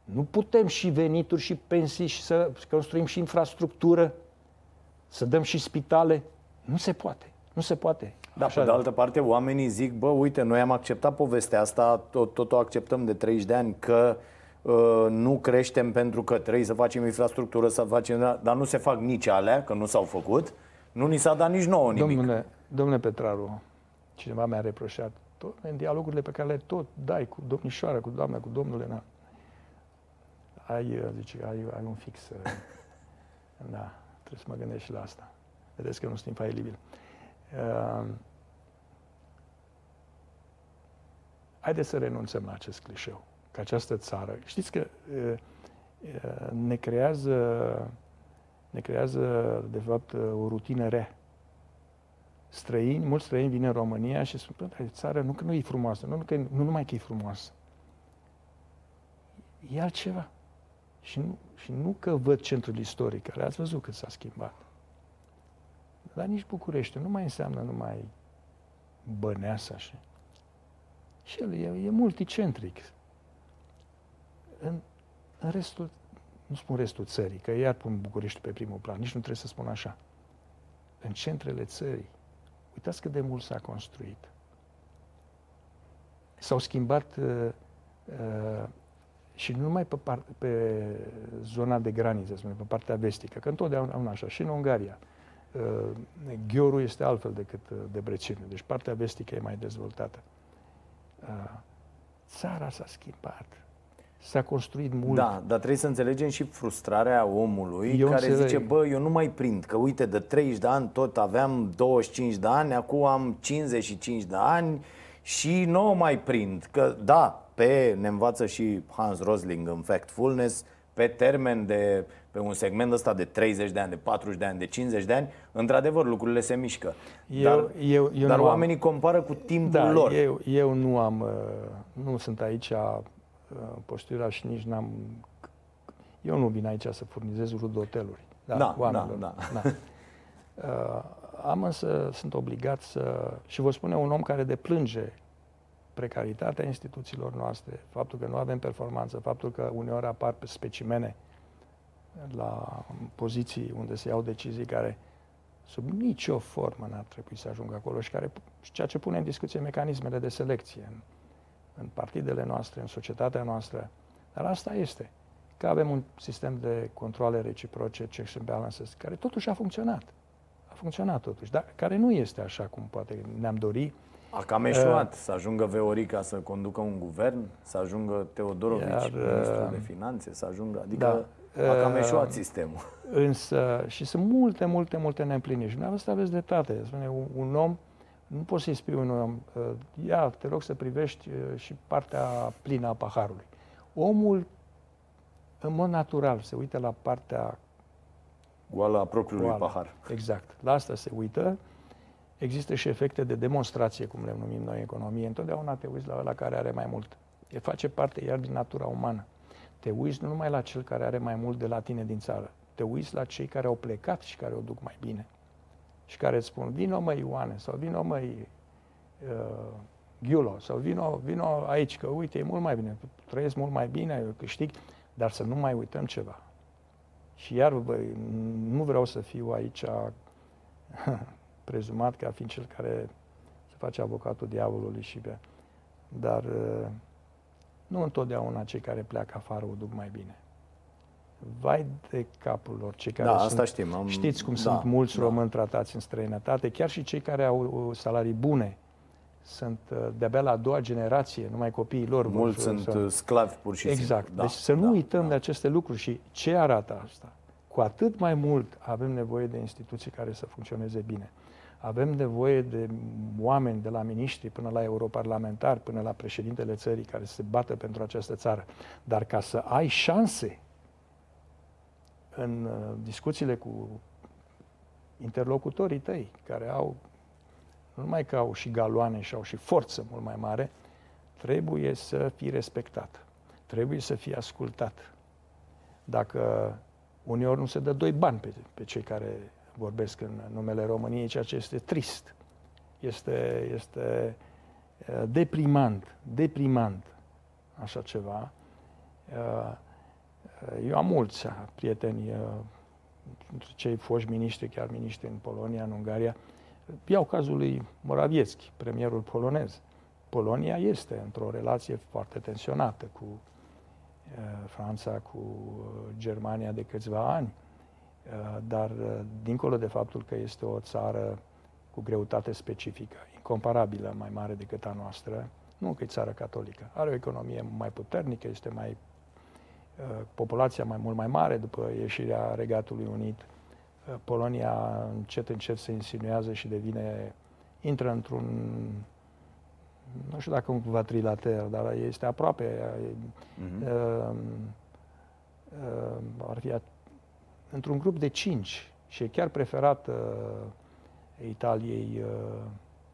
Nu putem și venituri și pensii și să construim și infrastructură, să dăm și spitale. Nu se poate. Nu se poate. Da, Așa pe de altă parte, oamenii zic, bă, uite, noi am acceptat povestea asta, tot, tot o acceptăm de 30 de ani, că uh, nu creștem pentru că trebuie să facem infrastructură, să facem, dar nu se fac nici alea, că nu s-au făcut. Nu ni s-a dat nici nouă nimic. Domnule, domnule Petraru, cineva mi-a reproșat, tot, în dialogurile pe care le tot dai cu domnișoara, cu doamna, cu domnule, na, ai, uh, zice, ai, ai un fix. Uh, da, trebuie să mă gândesc și la asta. Vedeți că nu sunt infailibil. Uh, haideți să renunțăm la acest clișeu. Că această țară, știți că uh, uh, ne creează, ne creează, de fapt, o rutină rea. Străini, mulți străini vin în România și spun, că țară nu că nu e frumoasă, nu, că, nu numai că e frumoasă, e altceva. Și nu, și nu că văd centrul istoric, care ați văzut cât s-a schimbat. Dar nici București nu mai înseamnă numai băneasa așa. Și el e, e multicentric. În, în restul, nu spun restul țării, că iar pun București pe primul plan, nici nu trebuie să spun așa. În centrele țării, uitați cât de mult s-a construit. S-au schimbat uh, uh, și nu numai pe, par, pe zona de graniță, pe partea vestică, că întotdeauna așa, și în Ungaria. Uh, Ghiorul este altfel decât uh, Debrecenul, deci partea vestică e mai dezvoltată. Uh, țara s-a schimbat. S-a construit mult. Da, dar trebuie să înțelegem și frustrarea omului eu care înțeleg. zice, bă, eu nu mai prind, că uite, de 30 de ani tot aveam 25 de ani, acum am 55 de ani și nu mai prind. Că da, pe ne învață și Hans Rosling în Factfulness, pe termen de, pe un segment ăsta de 30 de ani, de 40 de ani, de 50 de ani, într-adevăr lucrurile se mișcă. Eu, dar eu, eu dar oamenii am... compară cu timpul da, lor. Eu, eu nu am, uh, nu sunt aici uh, postura și nici n-am, eu nu vin aici să furnizez rudoteluri. Da, da, oamenilor. da, da. da. Uh, am însă, sunt obligat să, și vă spune un om care deplânge precaritatea instituțiilor noastre, faptul că nu avem performanță, faptul că uneori apar pe specimene la poziții unde se iau decizii care sub nicio formă n-ar trebui să ajungă acolo și care, ceea ce pune în discuție mecanismele de selecție în, în partidele noastre, în societatea noastră. Dar asta este, că avem un sistem de controle reciproce, checks and balances, care totuși a funcționat. A funcționat totuși, dar care nu este așa cum poate ne-am dorit a cam eșuat uh, să ajungă Veorica să conducă un guvern, să ajungă Teodorovici, iar, ministrul de uh, finanțe, să ajungă, adică da, a cam uh, eșuat sistemul. Însă, și sunt multe, multe, multe neîmpliniri. Și dumneavoastră aveți dreptate. Spune, un, un om, nu poți să-i spui un om, uh, ia, te rog să privești și partea plină a paharului. Omul, în mod natural, se uită la partea goală a propriului goală. pahar. Exact. La asta se uită există și efecte de demonstrație, cum le numim noi în economie. Întotdeauna te uiți la la care are mai mult. E face parte iar din natura umană. Te uiți nu numai la cel care are mai mult de la tine din țară, te uiți la cei care au plecat și care o duc mai bine. Și care îți spun, vino măi Ioane, sau vino măi uh, Ghiulo, sau vino, vino aici, că uite, e mult mai bine, trăiesc mult mai bine, eu câștig, dar să nu mai uităm ceva. Și iar, bă, nu vreau să fiu aici prezumat ca fiind cel care se face avocatul diavolului și pe... Dar uh, nu întotdeauna cei care pleacă afară o duc mai bine. Vai de capul lor, cei care da, sunt, asta știm. Am... știți cum da, sunt mulți da. români tratați în străinătate, chiar și cei care au salarii bune, sunt uh, de-abia la a doua generație, numai copiii lor. Mulți sunt să... sclavi pur și exact. simplu. Exact. Da, deci să nu da, uităm da. de aceste lucruri și ce arată asta. Cu atât mai mult avem nevoie de instituții care să funcționeze bine. Avem nevoie de oameni de la miniștri până la europarlamentari, până la președintele țării care se bată pentru această țară. Dar ca să ai șanse în uh, discuțiile cu interlocutorii tăi, care au, nu numai că au și galoane și au și forță mult mai mare, trebuie să fii respectat. Trebuie să fii ascultat. Dacă uneori nu se dă doi bani pe, pe cei care vorbesc în numele României, ceea ce este trist. Este, este deprimant, deprimant așa ceva. Eu am mulți prieteni, cei foști miniștri, chiar miniștri în Polonia, în Ungaria. Iau cazul lui Morawiecki, premierul polonez. Polonia este într-o relație foarte tensionată cu Franța, cu Germania de câțiva ani Uh, dar uh, dincolo de faptul că este o țară cu greutate specifică, incomparabilă, mai mare decât a noastră, nu că e țară catolică, are o economie mai puternică, este mai uh, populația mai mult mai mare după ieșirea Regatului Unit. Polonia încet încet se insinuează și devine, intră într-un, nu știu dacă un quadrilater, dar este aproape, mm-hmm. uh, uh, ar fi într-un grup de cinci și e chiar preferat uh, Italiei, uh,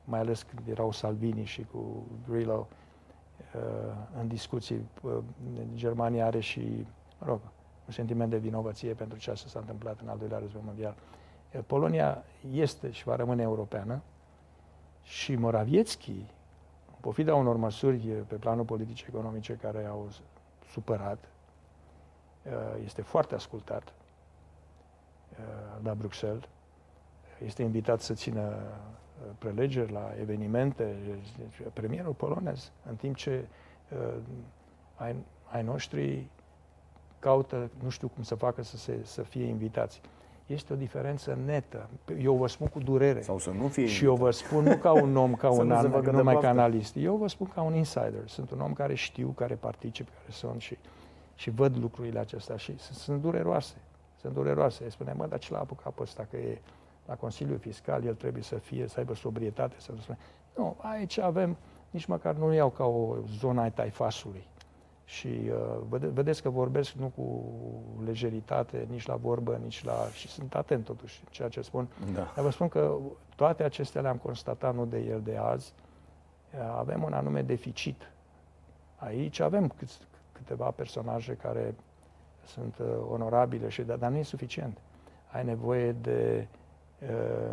mai ales când erau Salvini și cu Grillo uh, în discuții. Uh, Germania are și, mă rog, un sentiment de vinovăție pentru ceea ce s-a întâmplat în al doilea război mondial. Uh, Polonia este și va rămâne europeană și Morawiecki, în pofida unor măsuri pe planul politic-economice care au supărat, uh, este foarte ascultat Uh, la Bruxelles. Este invitat să țină uh, prelegeri la evenimente, premierul polonez, în timp ce uh, ai, ai noștri caută, nu știu cum să facă să, se, să fie invitați. Este o diferență netă. Eu vă spun cu durere. Sau să nu fie Și eu vă spun nu ca un om, ca un an, numai ca analist. Eu vă spun ca un insider. Sunt un om care știu, care particip, care sunt și, și văd lucrurile acestea și sunt dureroase sunt dureroase. Îi spune, mă, dar ce l-a apucat pe ăsta, că e la Consiliul Fiscal, el trebuie să fie, să aibă sobrietate, să nu spune. Nu, aici avem, nici măcar nu iau ca o zonă a taifasului. Și uh, vede, vedeți că vorbesc nu cu lejeritate, nici la vorbă, nici la... și sunt atent totuși ceea ce spun. Da. Dar vă spun că toate acestea le-am constatat nu de el de azi. Avem un anume deficit. Aici avem câteva personaje care sunt uh, onorabile, și, dar, dar nu e suficient. Ai nevoie de uh,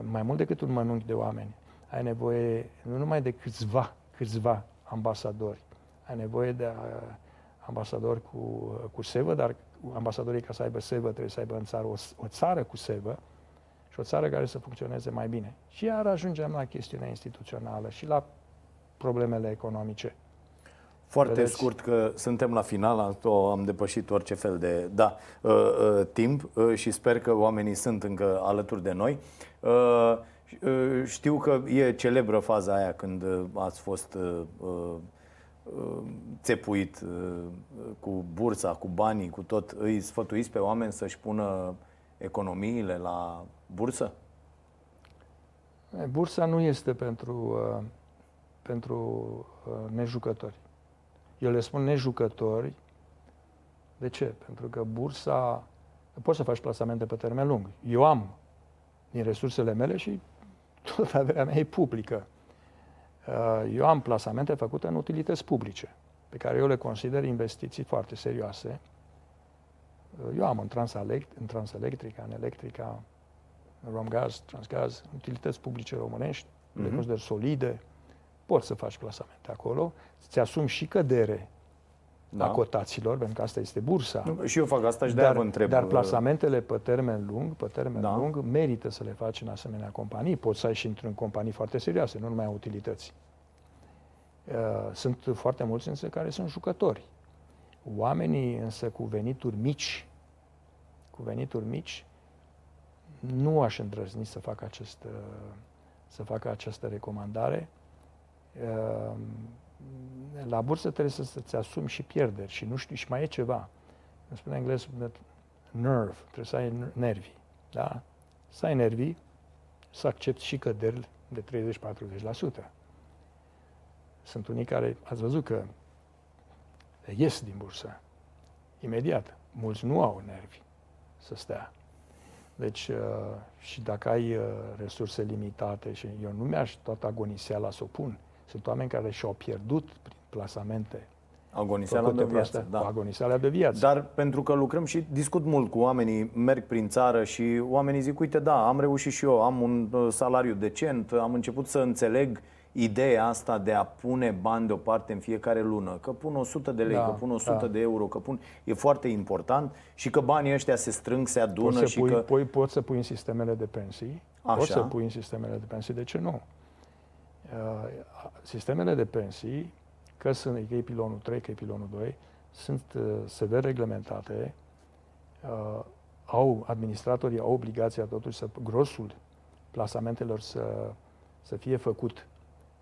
mai mult decât un mănunchi de oameni. Ai nevoie nu numai de câțiva, câțiva ambasadori. Ai nevoie de uh, ambasadori cu, uh, cu sevă, dar ambasadorii ca să aibă sevă trebuie să aibă în țară o, o țară cu sevă și o țară care să funcționeze mai bine. Și iar ajungem la chestiunea instituțională și la problemele economice. Foarte Vedeți? scurt că suntem la final, am depășit orice fel de da, uh, uh, timp uh, și sper că oamenii sunt încă alături de noi. Uh, uh, știu că e celebră faza aia când uh, ați fost uh, uh, țepuit uh, cu bursa, cu banii, cu tot. Îi sfătuiți pe oameni să-și pună economiile la bursă? Bursa nu este pentru, uh, pentru uh, nejucători. Eu le spun nejucători. De ce? Pentru că bursa, poți să faci plasamente pe termen lung. Eu am din resursele mele și tot averea mea e publică. Uh, eu am plasamente făcute în utilități publice, pe care eu le consider investiții foarte serioase. Uh, eu am în, Transelect, în Transelectrica, în Electrica, în Romgaz, Transgaz, utilități publice românești, mm-hmm. le mhm. consider solide, poți să faci plasamente acolo, ți asumi și cădere da. a cotațiilor, pentru că asta este bursa. Nu, și eu fac asta și de-aia vă întreb. Dar uh, plasamentele pe termen lung, pe termen da. lung, merită să le faci în asemenea companii. Poți să ai și într-un companii foarte serioase, nu numai utilități. Uh, sunt foarte mulți însă care sunt jucători. Oamenii însă cu venituri mici, cu venituri mici, nu aș îndrăzni să facă, acest, uh, să facă această recomandare la bursă trebuie să, să-ți asumi și pierderi și nu știu, și mai e ceva. Îmi spune englez, nerve, trebuie să ai nervi. Da? Să ai nervi, să accepti și căderi de 30-40%. Sunt unii care, ați văzut că ies din bursă imediat. Mulți nu au nervi să stea. Deci, uh, și dacă ai uh, resurse limitate, și eu nu mi-aș toată agoniseala să o pun, sunt oameni care și-au pierdut prin plasamente Agoniseala de viață, da. Agoniseala de viață. Dar pentru că lucrăm și discut mult cu oamenii, merg prin țară și oamenii zic, uite, da, am reușit și eu, am un uh, salariu decent, am început să înțeleg ideea asta de a pune bani deoparte în fiecare lună, că pun 100 de lei, da, că pun 100 da. de euro, că pun, e foarte important și că banii ăștia se strâng, se adună poți să și pui, că... Pui, poți să pui în sistemele de pensii, Așa. poți să pui în sistemele de pensii, de ce nu? Uh, sistemele de pensii, că sunt că e pilonul 3, că e pilonul 2, sunt uh, sever reglementate, uh, au, administratorii au obligația totuși să, grosul plasamentelor să, să fie făcut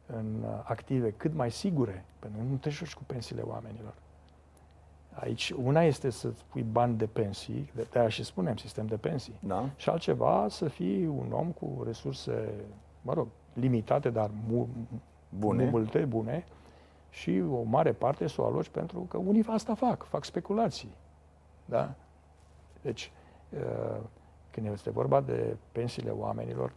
în active cât mai sigure, pentru că nu te joci cu pensiile oamenilor. Aici, una este să pui bani de pensii, de aia și spunem sistem de pensii, da. și altceva să fii un om cu resurse, mă rog, limitate, dar mu- bune. multe, bune, și o mare parte să o aloci pentru că unii asta fac, fac speculații. Da? Deci, uh, când este vorba de pensiile oamenilor,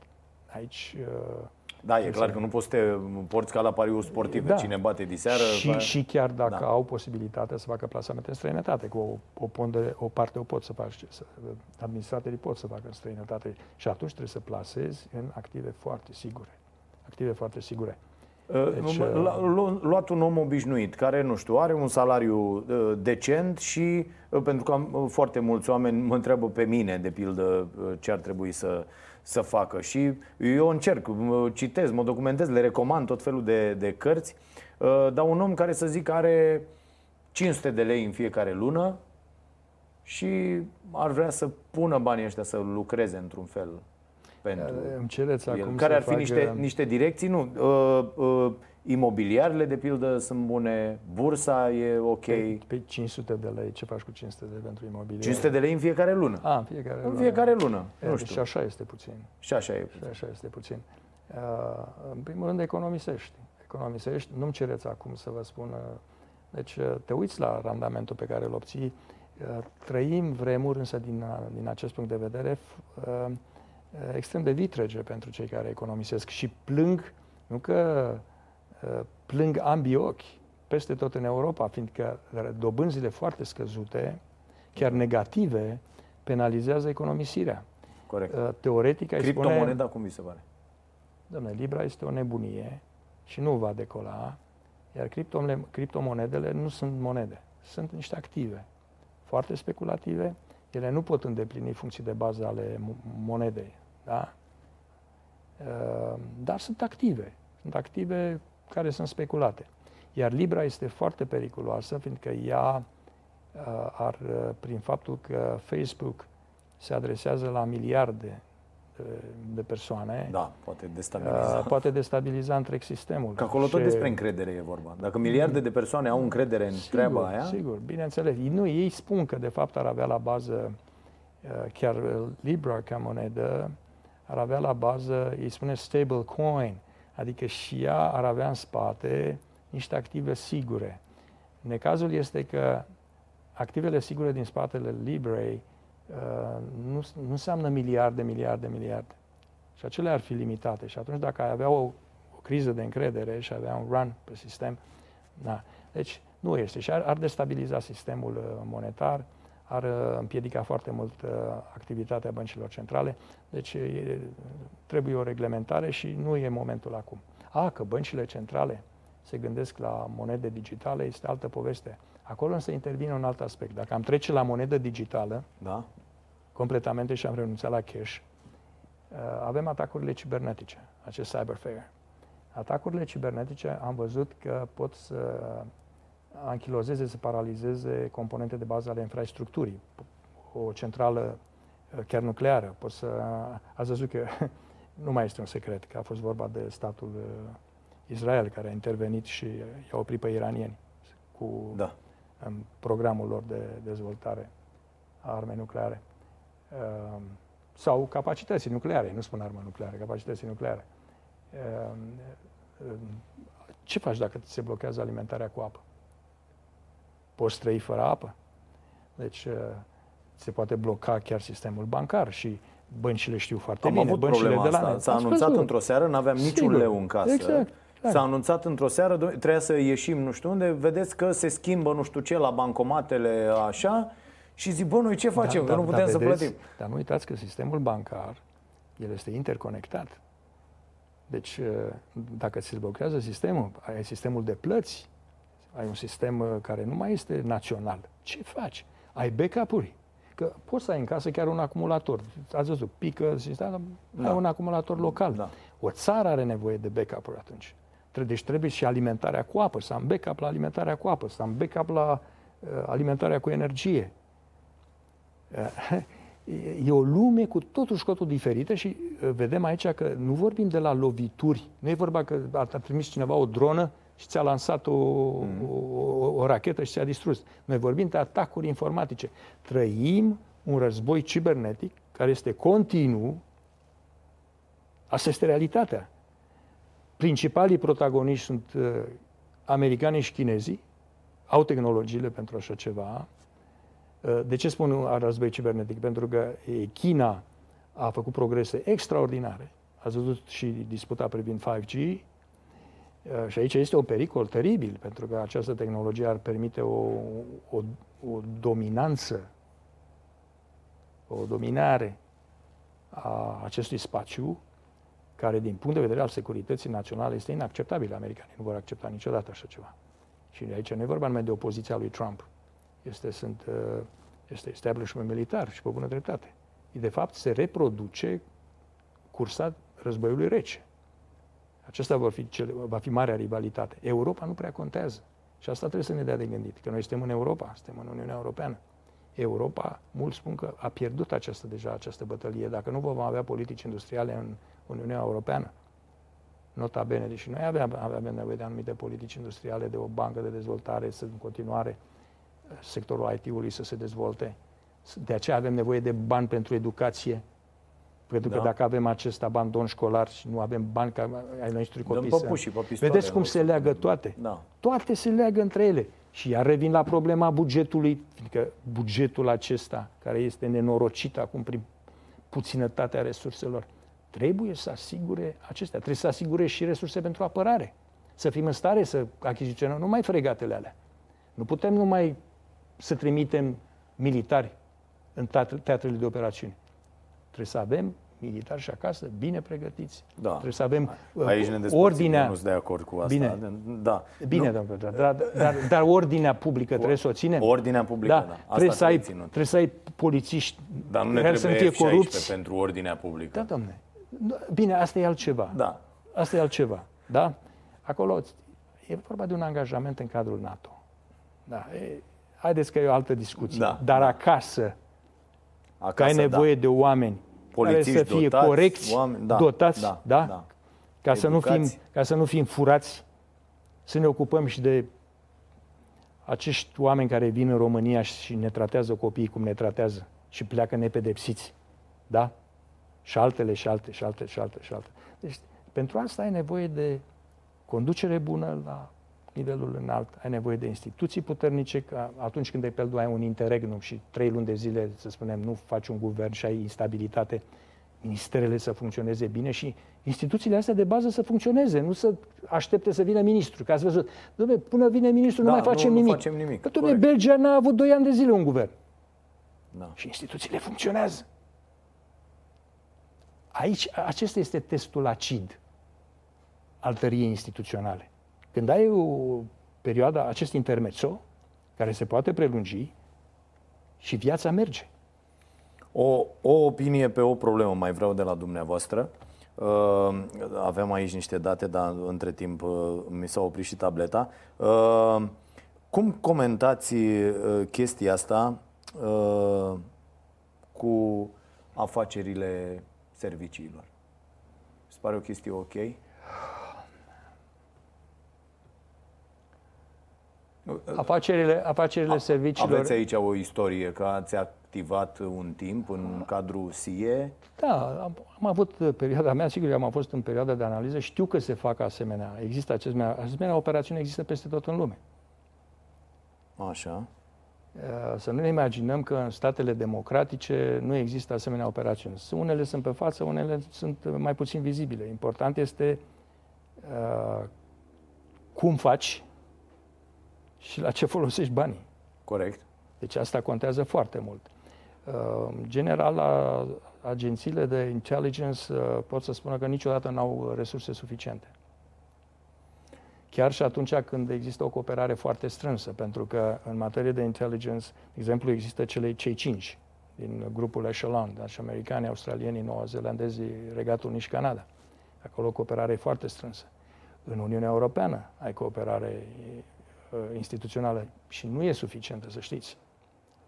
aici... Uh, da, e clar că nu poți să te porți ca la pariu sportiv, da. cine bate diseară... Și, va... și chiar dacă da. au posibilitatea să facă plasamente în străinătate, cu o, o, pondere, o parte o pot să faci, să, administratorii pot să facă în străinătate și atunci trebuie să plasezi în active foarte sigure active foarte sigure. Uh, deci, uh, luat un om obișnuit care, nu știu, are un salariu uh, decent și, pentru că am, foarte mulți oameni mă întreabă pe mine, de pildă, ce ar trebui să, să facă. Și eu încerc, citez, mă documentez, le recomand tot felul de, de cărți, dar un om care să zic are 500 de lei în fiecare lună și ar vrea să pună banii ăștia să lucreze într-un fel pentru Îmi cereți el. Care ar fi facă... niște, niște direcții? Nu. Uh, uh, imobiliarele, de pildă, sunt bune, bursa e ok. Pe, pe 500 de lei, ce faci cu 500 de lei pentru imobiliare? 500 de lei în fiecare lună. A, în fiecare lună. În fiecare lună, e, nu știu. Și așa este puțin. Și așa e puțin. Și așa este puțin. Uh, în primul rând, economisești. Economisești, nu-mi cereți acum să vă spun... Uh, deci, uh, te uiți la randamentul pe care îl obții. Uh, trăim vremuri, însă, din, din acest punct de vedere, uh, Eh, extrem de vitrege pentru cei care economisesc și plâng, nu că eh, plâng ambii ochi peste tot în Europa, fiindcă dobânzile foarte scăzute, chiar negative, penalizează economisirea. Corect. Eh, teoretic, ai Criptomoneda, spune, cum vi se pare? Domnule, Libra este o nebunie și nu va decola, iar criptomonedele nu sunt monede, sunt niște active foarte speculative, ele nu pot îndeplini funcții de bază ale monedei. Da? Ehm, dar sunt active. Sunt active care sunt speculate. Iar Libra este foarte periculoasă, fiindcă ea eh, ar, eh, prin faptul că Facebook se adresează la miliarde de, de persoane. Da, poate destabiliza. Uh, poate destabiliza întreg sistemul. Că acolo și... tot despre încredere e vorba. Dacă miliarde de persoane au încredere în sigur, treaba aia... Sigur, bineînțeles. Nu, ei spun că de fapt ar avea la bază uh, chiar Libra ca monedă, ar avea la bază, îi spune stable coin, adică și ea ar avea în spate niște active sigure. Necazul este că activele sigure din spatele Librei uh, nu, nu înseamnă miliarde, miliarde, miliarde. Și acelea ar fi limitate. Și atunci dacă ai avea o, o criză de încredere și avea un run pe sistem, na. Deci nu este. Și ar, ar destabiliza sistemul uh, monetar, ar uh, împiedica foarte mult uh, activitatea băncilor centrale. Deci e, trebuie o reglementare și nu e momentul acum. A, că băncile centrale se gândesc la monede digitale este altă poveste. Acolo însă intervine un alt aspect. Dacă am trece la monedă digitală, da. completamente și am renunțat la cash, avem atacurile cibernetice, acest cyberfare. Atacurile cibernetice am văzut că pot să anchilozeze, să paralizeze componente de bază ale infrastructurii. O centrală uh, chiar nucleară. Pot să... Ați văzut că nu mai este un secret, că a fost vorba de statul uh, Israel care a intervenit și i-a oprit pe iranieni cu da. În programul lor de dezvoltare a armei nucleare. Uh, sau capacității nucleare, nu spun armă nucleare, capacității nucleare. Ce faci dacă ți se blochează alimentarea cu apă? poți trăi fără apă. Deci uh, se poate bloca chiar sistemul bancar și băncile știu foarte Am bine. avut băncile problema de la asta. S-a anunțat într-o seară, nu aveam niciun Sigur. leu în casă. Exact. S-a anunțat într-o seară, trebuia să ieșim nu știu unde, vedeți că se schimbă nu știu ce la bancomatele așa și zic, bă, noi ce da, facem? Da, că nu putem da, să vedeți, plătim. Dar nu uitați că sistemul bancar, el este interconectat. Deci, uh, dacă se blochează sistemul, ai sistemul de plăți, ai un sistem uh, care nu mai este național. Ce faci? Ai backup-uri. Că poți să ai în casă chiar un acumulator. Ați văzut, pică sistemul, da. ai un acumulator local. Da. O țară are nevoie de backup-uri atunci. Deci trebuie și alimentarea cu apă, să am backup la alimentarea cu apă, să am backup la uh, alimentarea cu energie. Uh, e o lume cu totul și totul diferită și uh, vedem aici că nu vorbim de la lovituri. Nu e vorba că a trimis cineva o dronă și ți-a lansat o, mm. o, o, o rachetă și ți-a distrus. Noi vorbim de atacuri informatice. Trăim un război cibernetic care este continuu. Asta este realitatea. Principalii protagoniști sunt uh, americanii și chinezii, au tehnologiile pentru așa ceva. Uh, de ce spun război cibernetic? Pentru că China a făcut progrese extraordinare. Ați văzut și disputa privind 5G, Uh, și aici este un pericol teribil, pentru că această tehnologie ar permite o, o, o dominanță, o dominare a acestui spațiu, care din punct de vedere al securității naționale este inacceptabil. Americanii nu vor accepta niciodată așa ceva. Și aici nu e vorba numai de opoziția lui Trump. Este, sunt, uh, este establishment militar și pe bună dreptate. De fapt, se reproduce cursa războiului rece. Acesta va fi, cele, va fi marea rivalitate. Europa nu prea contează. Și asta trebuie să ne dea de gândit, că noi suntem în Europa, suntem în Uniunea Europeană. Europa, mulți spun că a pierdut această, deja această bătălie. Dacă nu vom avea politici industriale în Uniunea Europeană, nota bene, deși noi aveam, aveam nevoie de anumite politici industriale, de o bancă de dezvoltare, să în continuare sectorul IT-ului să se dezvolte. De aceea avem nevoie de bani pentru educație, pentru că da. dacă avem acest abandon școlar și nu avem bani ca ai noștri copii să... Păpușii, Vedeți cum se leagă toate? Da. Toate se leagă între ele. Și iar revin la problema bugetului, fiindcă bugetul acesta, care este nenorocit acum prin puținătatea resurselor, trebuie să asigure acestea. Trebuie să asigure și resurse pentru apărare. Să fim în stare să achiziționăm numai fregatele alea. Nu putem numai să trimitem militari în teatrele de operațiuni. Trebuie să avem militari și acasă, bine pregătiți. Da. Trebuie să avem Aici ne ordinea. Nu sunt de acord cu asta. Bine, da. bine domnule, dar, dar, dar, dar ordinea publică trebuie să o ținem. Ordinea publică, da. da. Asta trebuie, să ai, trebuie să ai polițiști dar nu ne care să nu fie corupți. pentru ordinea publică. Da, domnule. Bine, asta e altceva. Da. Asta e altceva. Da? Acolo e vorba de un angajament în cadrul NATO. Da. E, haideți că e o altă discuție. Da. Dar acasă, acasă că ai nevoie da. de oameni polițiști care să fie dotați, corecți, oameni, da, dotați, da, da, da. Ca, să nu fim, ca să nu fim furați, să ne ocupăm și de acești oameni care vin în România și ne tratează copiii cum ne tratează și pleacă nepedepsiți. Da? Și altele, și alte, și alte, și alte, și alte. Deci, pentru asta ai nevoie de conducere bună la nivelul înalt, ai nevoie de instituții puternice, că atunci când, de pildă, ai un interregnum și trei luni de zile, să spunem, nu faci un guvern și ai instabilitate, ministerele să funcționeze bine și instituțiile astea de bază să funcționeze, nu să aștepte să vină ministru. Că ați văzut, domnule, până vine ministru da, nu mai facem nu, nimic. Nu facem nimic. Că, domnule, Belgia n-a avut 2 ani de zile un guvern. Da. Și instituțiile funcționează. Aici, acesta este testul acid al tăriei instituționale. Când ai o perioadă, acest intermezzo, care se poate prelungi și viața merge. O, o opinie pe o problemă mai vreau de la dumneavoastră. Uh, avem aici niște date, dar între timp uh, mi s-a oprit și tableta. Uh, cum comentați uh, chestia asta uh, cu afacerile serviciilor? Se pare o chestie ok? Afacerile, afacerile A, serviciilor... Aveți aici o istorie că ați activat un timp în cadrul SIE? Da, am, am avut perioada mea, sigur, eu am fost în perioada de analiză, știu că se fac asemenea, există asemenea, asemenea operațiuni există peste tot în lume. Așa. Uh, să nu ne imaginăm că în statele democratice nu există asemenea operațiuni. Unele sunt pe față, unele sunt mai puțin vizibile. Important este uh, cum faci și la ce folosești banii. Corect. Deci asta contează foarte mult. Uh, în general, la agențiile de intelligence uh, pot să spună că niciodată nu au resurse suficiente. Chiar și atunci când există o cooperare foarte strânsă, pentru că în materie de intelligence, de exemplu, există cele cei cinci din grupul Echelon, deci americani, australienii, neozelandezii, Regatul Unit și Canada. Acolo cooperare e foarte strânsă. În Uniunea Europeană ai cooperare uh, instituțională și nu e suficientă, să știți.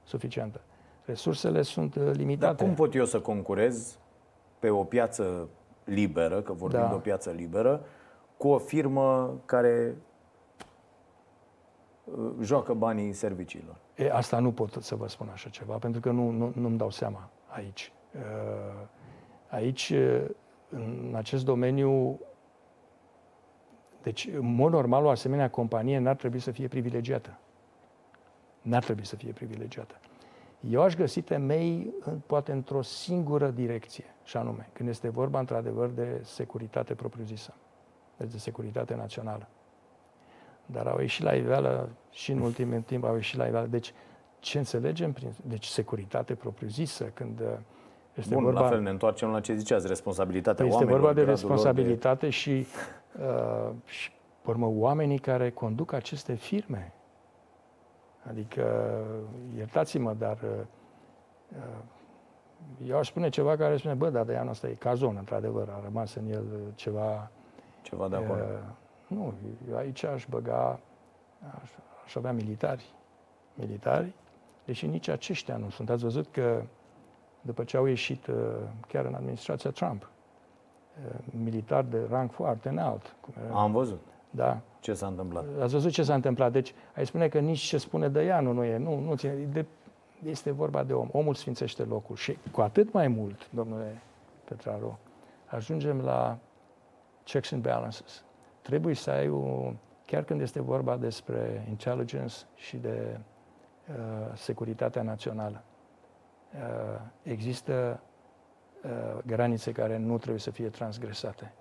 Suficientă. Resursele sunt uh, limitate. Dar cum pot eu să concurez pe o piață liberă, că vorbim da. de o piață liberă, cu o firmă care uh, joacă banii serviciilor. E, asta nu pot să vă spun așa ceva, pentru că nu, nu, nu-mi dau seama aici. Uh, aici, uh, în acest domeniu, deci, în mod normal, o asemenea companie n-ar trebui să fie privilegiată. N-ar trebui să fie privilegiată. Eu aș găsi temei, poate, într-o singură direcție, și anume, când este vorba, într-adevăr, de securitate propriu-zisă deci de securitate națională. Dar au ieșit la iveală și în ultimul timp au ieșit la iveală. Deci, ce înțelegem prin deci securitate propriu-zisă, când uh, este Bun, vorba... la fel ne întoarcem la ce ziceați, responsabilitatea este oamenilor. Este vorba de responsabilitate de... și, uh, și, pe urmă, oamenii care conduc aceste firme. Adică, iertați-mă, dar uh, uh, eu aș spune ceva care spune, bă, dar de anul ăsta e cazon, într-adevăr, a rămas în el ceva ceva de acolo? Uh, nu, eu aici aș băga, aș, aș avea militari. Militari, deși nici aceștia nu sunt. Ați văzut că după ce au ieșit uh, chiar în administrația Trump, uh, militari de rang foarte înalt. Uh, Am văzut. Da. Ce s-a întâmplat? Ați văzut ce s-a întâmplat. Deci, ai spune că nici ce spune de ea nu, nu e. Nu, nu ține. De, este vorba de om. Omul sfințește locul. Și cu atât mai mult, domnule Petraru, ajungem la checks and balances. Trebuie să ai o, chiar când este vorba despre intelligence și de uh, securitatea națională, uh, există uh, granițe care nu trebuie să fie transgresate.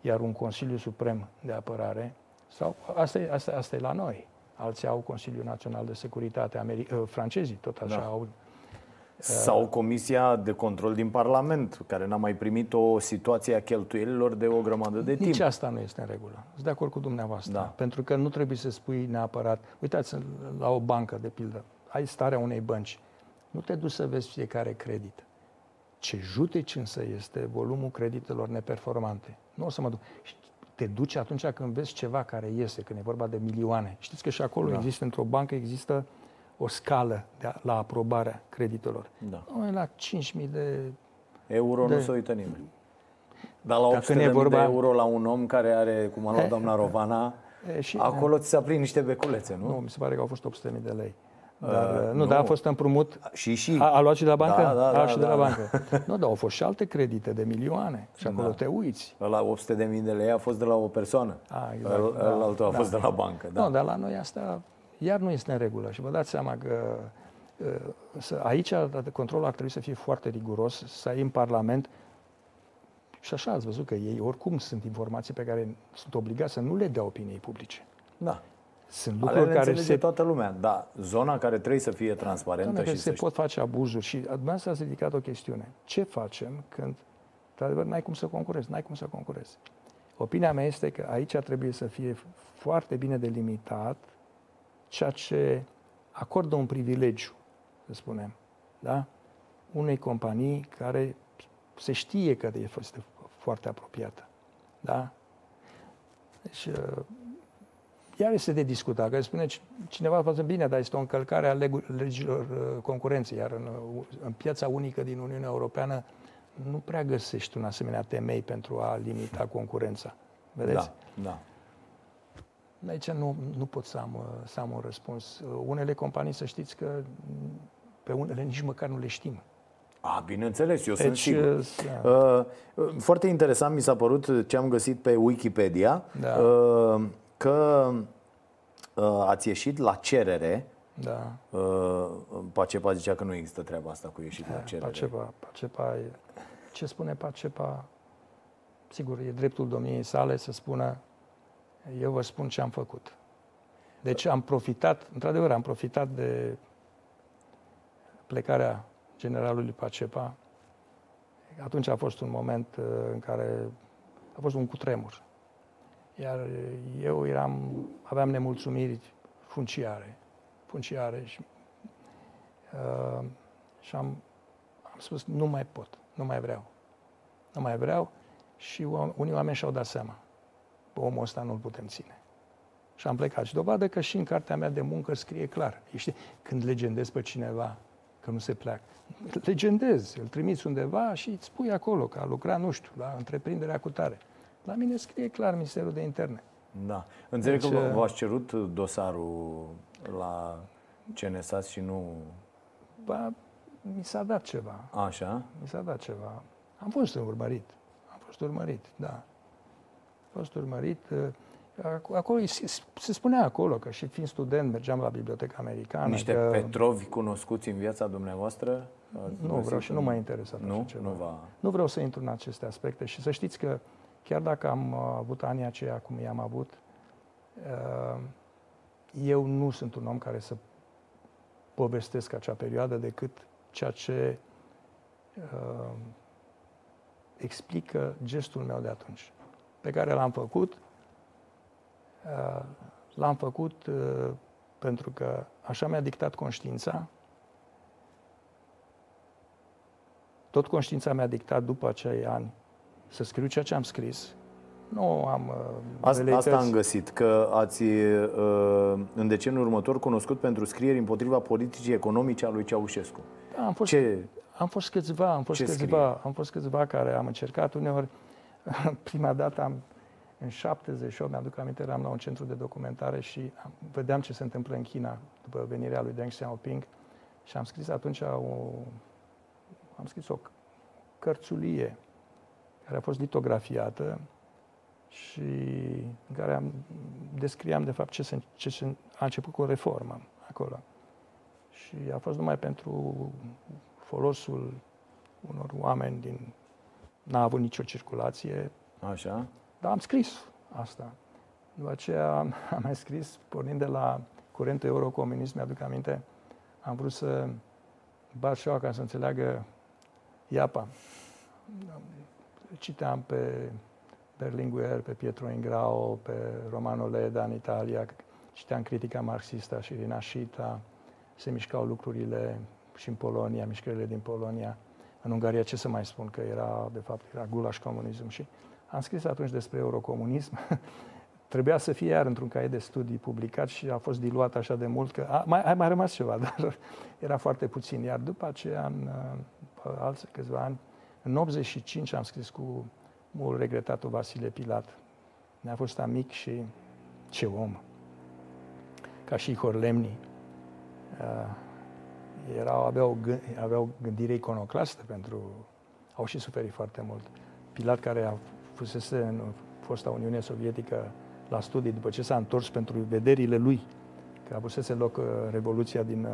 Iar un Consiliu Suprem de Apărare, sau asta e, asta, asta e la noi, alții au Consiliul Național de Securitate, Ameri- uh, francezii tot așa da. au sau Comisia de Control din Parlament, care n-a mai primit o situație a cheltuielilor de o grămadă de timp. Nici asta nu este în regulă. Sunt de acord cu dumneavoastră. Da. Pentru că nu trebuie să spui neapărat... Uitați, la o bancă, de pildă, ai starea unei bănci. Nu te duci să vezi fiecare credit. Ce judeci însă este volumul creditelor neperformante. Nu o să mă duc. Te duci atunci când vezi ceva care iese, când e vorba de milioane. Știți că și acolo da. există, într-o bancă există o scală de, la aprobarea creditelor. Da. Noi la 5.000 de... Euro de... nu se uită nimeni. Dar la 800 de, vorba... de euro la un om care are, cum a luat doamna Rovana, e, și, acolo ți se aprind niște beculețe, nu? Nu, mi se pare că au fost 800.000 de lei. Dar, uh, nu, nu, dar a fost împrumut. Și și. A, a luat și de la bancă? Da, da, a, da, și da, de la da. bancă. nu, dar au fost și alte credite de milioane. Și acolo da. te uiți. La 800 de mii de lei a fost de la o persoană. A, exact, Al, da, altul a da. fost de la bancă. Da. Nu, dar la noi asta iar nu este în regulă. Și vă dați seama că aici controlul ar trebui să fie foarte riguros, să ai în Parlament Și așa ați văzut că ei oricum sunt informații pe care sunt obligați să nu le dea opiniei publice. Da. Sunt Lucruri lucruri care se, toată lumea, da. Zona care trebuie să fie transparentă Doamne, și că se să pot face abuzuri. Și dumneavoastră ați ridicat o chestiune. Ce facem când, într-adevăr, n-ai cum să concurezi? N-ai cum să concurezi. Opinia mea este că aici trebuie să fie foarte bine delimitat ceea ce acordă un privilegiu, să spunem, da? unei companii care se știe că este foarte apropiată. Da? Deci, uh, iar este de discutat, că spune cineva, face bine, dar este o încălcare a legilor uh, concurenței, iar în, uh, în piața unică din Uniunea Europeană nu prea găsești un asemenea temei pentru a limita concurența. Vedeți? Da, da. Aici nu, nu pot să am, să am un răspuns. Unele companii, să știți că pe unele nici măcar nu le știm. A, bineînțeles, eu deci, sunt sigur. Da. Uh, foarte interesant mi s-a părut ce am găsit pe Wikipedia, da. uh, că uh, ați ieșit la cerere. Da. Uh, Pacepa zicea că nu există treaba asta cu ieșit da, la cerere. Pacepa, Pacepa, ce spune Pacepa? Sigur, e dreptul domniei sale să spună eu vă spun ce am făcut. Deci am profitat, într-adevăr, am profitat de plecarea generalului Pacepa. Atunci a fost un moment uh, în care a fost un cutremur. Iar eu eram, aveam nemulțumiri funciare, funciare și, uh, și am, am spus nu mai pot, nu mai vreau. Nu mai vreau și unii oameni și-au dat seama. Pe omul ăsta nu-l putem ține. Și am plecat. Și dovadă că și în cartea mea de muncă scrie clar. Ești, când legendezi pe cineva că nu se pleacă, legendezi, îl trimiți undeva și îți spui acolo că a lucrat, nu știu, la întreprinderea cu tare. La mine scrie clar Ministerul de Interne. Da. Înțeleg deci, că uh, v-ați cerut dosarul la CNSAS și nu... Ba, mi s-a dat ceva. Așa? Mi s-a dat ceva. Am fost urmărit. Am fost urmărit, da. Am fost urmărit. Uh, acolo, se spunea acolo că și fiind student mergeam la Biblioteca Americană. Niște că... Petrovi cunoscuți în viața dumneavoastră? Nu vreau și nu m-a interesat nu? ceva. Nu, va... nu vreau să intru în aceste aspecte și să știți că chiar dacă am uh, avut anii aceia cum i-am avut, uh, eu nu sunt un om care să povestesc acea perioadă decât ceea ce uh, explică gestul meu de atunci, pe care l-am făcut. L-am făcut pentru că așa mi-a dictat conștiința. Tot conștiința mi-a dictat după acei ani să scriu ceea ce am scris. Nu am uh, asta, asta am găsit, că ați uh, în deceniul următor cunoscut pentru scrieri împotriva politicii economice a lui Ceaușescu. Da, am fost, Ce? Am fost câțiva, am fost câțiva, am fost câțiva care am încercat uneori. Prima dată am, în 78, mi-aduc aminte, eram la un centru de documentare și am, vedeam ce se întâmplă în China după venirea lui Deng Xiaoping și am scris atunci o, am scris o cărțulie care a fost litografiată și în care am, descriam de fapt ce, se, ce se, a început cu o reformă acolo. Și a fost numai pentru folosul unor oameni din... N-a avut nicio circulație. Așa. Dar am scris asta. După aceea am, am mai scris, pornind de la curentul eurocomunism, mi-aduc aminte, am vrut să bat și ca să înțeleagă Iapa citeam pe Berlinguer, pe Pietro Ingrao, pe Romano Leda în Italia, citeam critica marxistă și Rinascita, se mișcau lucrurile și în Polonia, mișcările din Polonia. În Ungaria, ce să mai spun, că era, de fapt, era gulaș comunism și am scris atunci despre eurocomunism. Trebuia să fie iar într-un caiet de studii publicat și a fost diluat așa de mult că a, mai, a mai rămas ceva, dar era foarte puțin. Iar după aceea, în alți câțiva ani, în 85 am scris cu mult regretatul Vasile Pilat. Ne-a fost amic și ce om. Ca și Horlemni. Uh, erau, aveau, aveau gândire iconoclastă pentru... Au și suferit foarte mult. Pilat, care a fusese în fosta Uniune Sovietică la studii după ce s-a întors pentru vederile lui, că a avusese loc uh, Revoluția din, uh,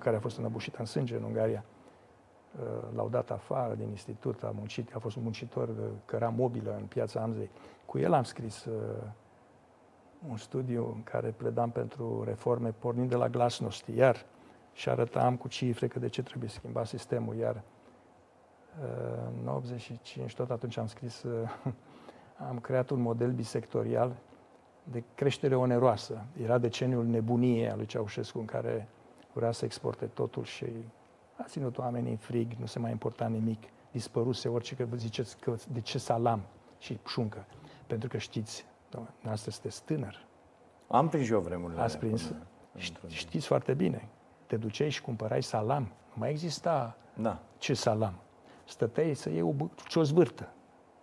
care a fost înăbușită în sânge în Ungaria l-au dat afară din institut, a muncit, a fost un muncitor căra mobilă în piața Amzei. Cu el am scris un studiu în care pledam pentru reforme pornind de la glasnost, iar și arătam cu cifre că de ce trebuie schimbat sistemul, iar în 85, tot atunci am scris, am creat un model bisectorial de creștere oneroasă. Era deceniul nebuniei al lui Ceaușescu în care vrea să exporte totul și a ținut oamenii în frig, nu se mai importa nimic, dispăruse orice că vă ziceți că de ce salam și șuncă. Pentru că știți, noastră sunteți tânăr. Am prins eu vremurile. Ați prins? Știți foarte bine. Te duceai și cumpărai salam. Nu mai exista da. ce salam. Stăteai să iei o, ce o zvârtă.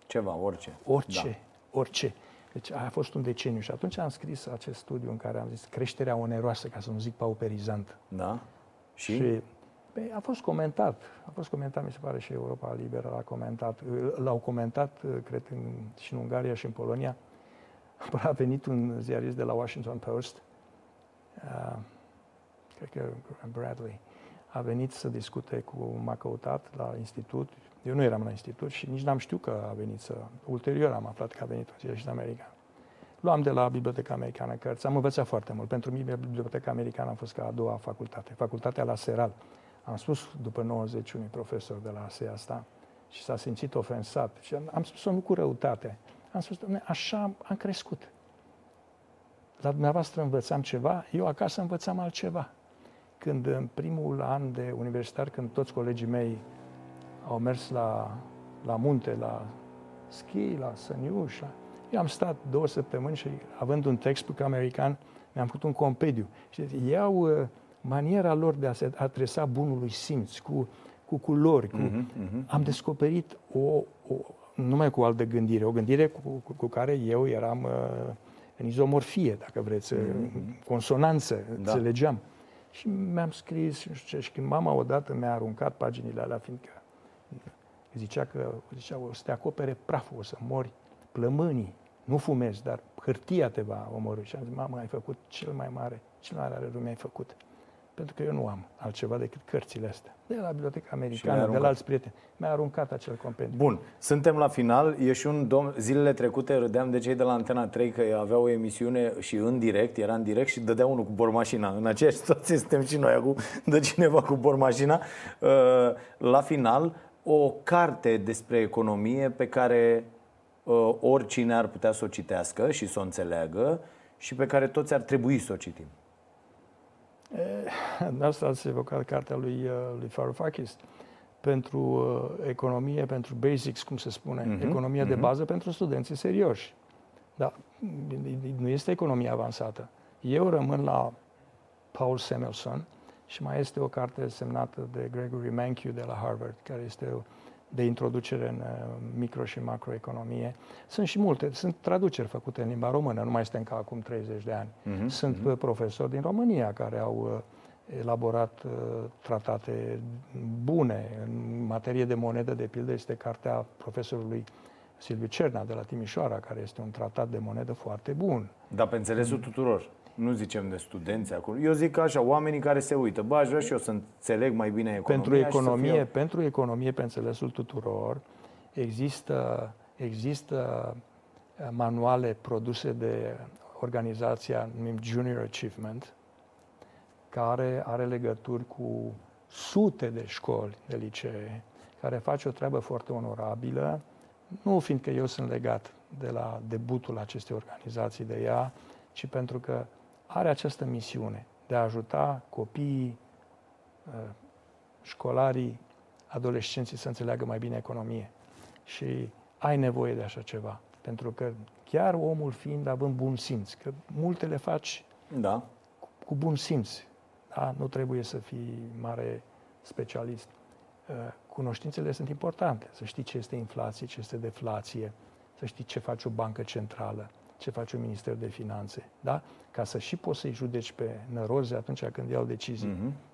Ceva, orice. Orice, da. orice. Deci a fost un deceniu și atunci am scris acest studiu în care am zis creșterea oneroasă, ca să nu zic pauperizantă. Da. Și? și pe, a fost comentat, a fost comentat, mi se pare, și Europa Liberă l-a comentat, l-au comentat, cred, în, și în Ungaria și în Polonia. A venit un ziarist de la Washington Post, uh, cred că Bradley, a venit să discute cu, m-a căutat la institut, eu nu eram la institut și nici n-am știut că a venit să... Ulterior am aflat că a venit un ziarist american. Luam de la Biblioteca Americană cărți, am învățat foarte mult. Pentru mine, Biblioteca Americană a fost ca a doua facultate, facultatea la Seral. Am spus după 90 unui profesor de la ASE asta și s-a simțit ofensat. Și am spus-o nu cu răutate. Am spus, așa am crescut. La dumneavoastră învățam ceva, eu acasă învățam altceva. Când în primul an de universitar, când toți colegii mei au mers la, la munte, la schi, la Săniuș, eu am stat două săptămâni și având un textbook american, mi-am făcut un compediu. Și iau uh, maniera lor de a se adresa bunului simț, cu, cu culori. Cu... Uh-huh, uh-huh. Am descoperit o, o, numai cu altă gândire, o gândire cu, cu, cu care eu eram uh, în izomorfie, dacă vreți, uh-huh. consonanță, da. înțelegeam. Și mi-am scris, și nu știu ce, și când mama odată mi-a aruncat paginile alea, fiindcă zicea că zicea, o să te acopere praful, o să mori plămânii, nu fumezi, dar hârtia te va omorâ. Și am zis, mamă, ai făcut cel mai mare, cel mai mare rău mi-ai făcut pentru că eu nu am altceva decât cărțile astea. De la Biblioteca Americană, de la alți prieteni. Mi-a aruncat acel compendiu. Bun, suntem la final. E și un domn... Zilele trecute râdeam de cei de la Antena 3 că avea o emisiune și în direct, era în direct și dădea unul cu bormașina. În aceeași situație suntem și noi acum, dă cineva cu bormașina. Uh, la final, o carte despre economie pe care uh, oricine ar putea să o citească și să o înțeleagă și pe care toți ar trebui să o citim. De asta ați evocat cartea lui, uh, lui Varoufakis pentru uh, economie, pentru basics, cum se spune, uh-huh, economia uh-huh. de mhm. bază pentru studenții serioși. Dar nu este economie avansată. Eu rămân la Paul Samuelson și mai este o carte semnată de Gregory Mankiw de la Harvard, care este o de introducere în uh, micro și macroeconomie. Sunt și multe, sunt traduceri făcute în limba română, nu mai suntem ca acum 30 de ani. Uh-huh, sunt uh-huh. profesori din România care au uh, elaborat tratate bune în materie de monedă, de pildă, este cartea profesorului Silviu Cerna de la Timișoara, care este un tratat de monedă foarte bun. Dar pe înțelesul tuturor nu zicem de studenți acolo. Eu zic așa, oamenii care se uită, bă, aș vrea și eu să înțeleg mai bine economia. Pentru economie, fiu... pentru economie, pe înțelesul tuturor, există, există uh, manuale produse de organizația numim Junior Achievement, care are legături cu sute de școli, de licee, care face o treabă foarte onorabilă, nu fiindcă eu sunt legat de la debutul acestei organizații de ea, ci pentru că are această misiune de a ajuta copiii, uh, școlarii, adolescenții să înțeleagă mai bine economie. Și ai nevoie de așa ceva. Pentru că chiar omul fiind având bun simț, că multe le faci da. cu, cu bun simț. Da? Nu trebuie să fii mare specialist. Uh, cunoștințele sunt importante. Să știi ce este inflație, ce este deflație, să știi ce face o bancă centrală, ce face un Minister de Finanțe, da? Ca să și poți să-i judeci pe năroze atunci când iau decizii. Mm-hmm.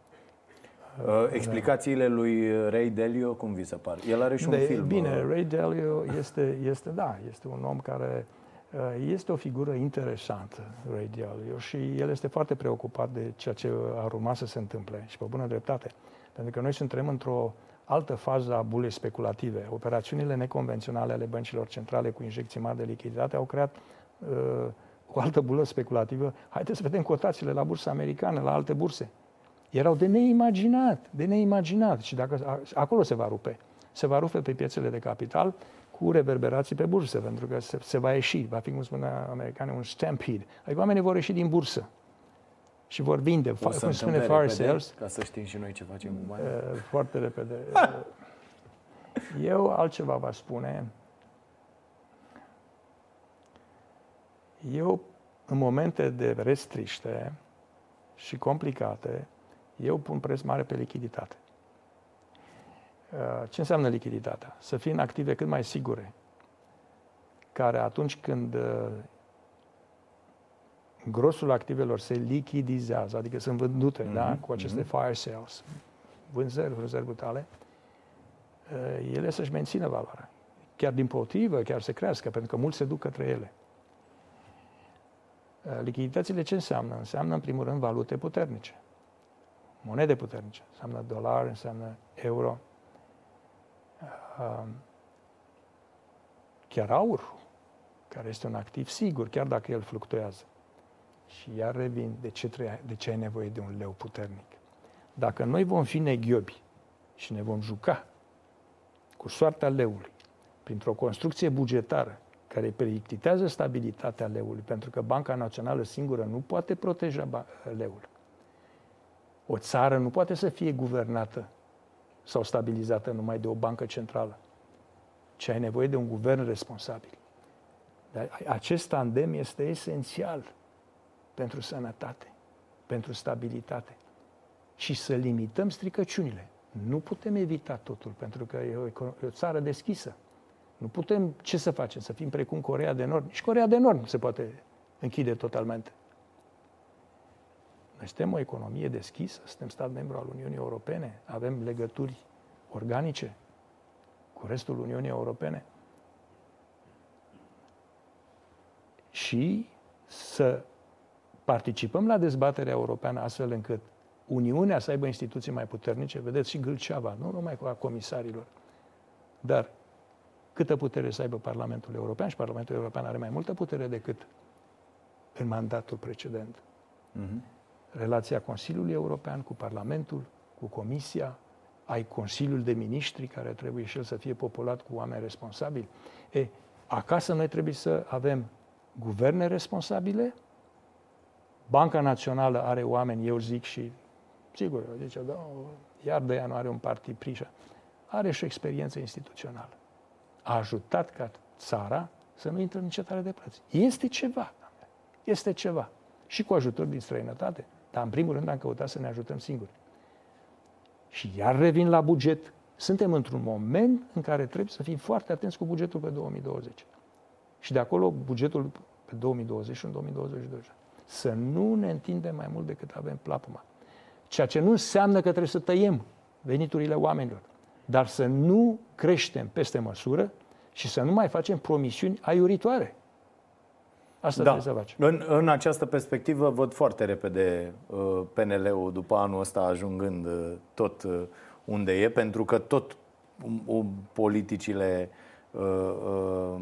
Uh, explicațiile da. lui Ray Dalio, cum vi se par? El are și de, un film. Bine, uh... Ray Dalio este, este, da, este un om care uh, este o figură interesantă, Ray Dalio, și el este foarte preocupat de ceea ce ar urma să se întâmple și pe bună dreptate. Pentru că noi suntem într-o altă fază a bulei speculative. Operațiunile neconvenționale ale băncilor centrale cu injecții mari de lichiditate au creat uh, o altă bulă speculativă. Haideți să vedem cotațiile la bursa americană, la alte burse. Erau de neimaginat, de neimaginat. Și dacă acolo se va rupe. Se va rupe pe piețele de capital cu reverberații pe bursă, pentru că se, se va ieși, va fi, cum spune americanii, un stampede. Adică oamenii vor ieși din bursă și vor vinde, o cum spune fire sales. Ca să știm și noi ce facem cu bani. Uh, foarte repede. Eu altceva vă spune. Eu, în momente de restriște și complicate, eu pun preț mare pe lichiditate. Uh, ce înseamnă lichiditatea? Să fii în active cât mai sigure, care atunci când uh, grosul activelor se lichidizează, adică sunt vândute mm-hmm. da, cu aceste mm-hmm. fire sales, vânzări, vânzări brutale, uh, ele să-și mențină valoarea. Chiar din potrivă, chiar să crească, pentru că mulți se duc către ele. Lichiditățile ce înseamnă? Înseamnă, în primul rând, valute puternice. Monede puternice. Înseamnă dolar, înseamnă euro, chiar aur, care este un activ sigur, chiar dacă el fluctuează. Și iar revin, de ce, trebuie, de ce ai nevoie de un leu puternic? Dacă noi vom fi neghiobi și ne vom juca cu soarta leului, printr-o construcție bugetară care periclitează stabilitatea leului, pentru că Banca Națională singură nu poate proteja leul. O țară nu poate să fie guvernată sau stabilizată numai de o bancă centrală, ci ai nevoie de un guvern responsabil. Dar acest tandem este esențial pentru sănătate, pentru stabilitate și să limităm stricăciunile. Nu putem evita totul, pentru că e o, e o țară deschisă. Nu putem, ce să facem? Să fim precum Corea de Nord? Nici Corea de Nord nu se poate închide totalmente. Noi suntem o economie deschisă, suntem stat membru al Uniunii Europene, avem legături organice cu restul Uniunii Europene. Și să participăm la dezbaterea europeană astfel încât Uniunea să aibă instituții mai puternice, vedeți și Gâlceava, nu numai cu a comisarilor, dar câtă putere să aibă Parlamentul European și Parlamentul European are mai multă putere decât în mandatul precedent. Mm-hmm relația Consiliului European cu Parlamentul, cu Comisia, ai Consiliul de Ministri, care trebuie și el să fie populat cu oameni responsabili. E, acasă noi trebuie să avem guverne responsabile, Banca Națională are oameni, eu zic și, sigur, zice, da, iar de ea nu are un partid prișă, are și o experiență instituțională. A ajutat ca țara să nu intre în încetare de plăți. Este ceva. Este ceva. Și cu ajutor din străinătate. Dar în primul rând am căutat să ne ajutăm singuri. Și iar revin la buget. Suntem într-un moment în care trebuie să fim foarte atenți cu bugetul pe 2020. Și de acolo bugetul pe 2021 2022 Să nu ne întindem mai mult decât avem plapuma. Ceea ce nu înseamnă că trebuie să tăiem veniturile oamenilor, dar să nu creștem peste măsură și să nu mai facem promisiuni aiuritoare. Asta da. trebuie să faci. În, în această perspectivă văd foarte repede uh, PNL-ul după anul ăsta ajungând uh, tot uh, unde e, pentru că tot um, politicile uh, uh,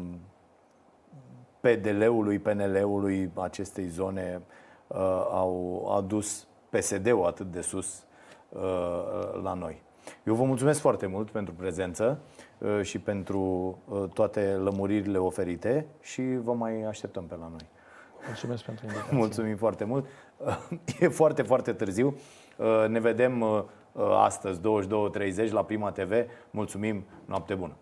PDL-ului, PNL-ului, acestei zone uh, au adus PSD-ul atât de sus uh, la noi. Eu vă mulțumesc foarte mult pentru prezență uh, și pentru uh, toate lămuririle oferite și vă mai așteptăm pe la noi. Mulțumesc pentru invitație. Mulțumim foarte mult. E foarte, foarte târziu. Uh, ne vedem astăzi, 22.30 la Prima TV. Mulțumim, noapte bună!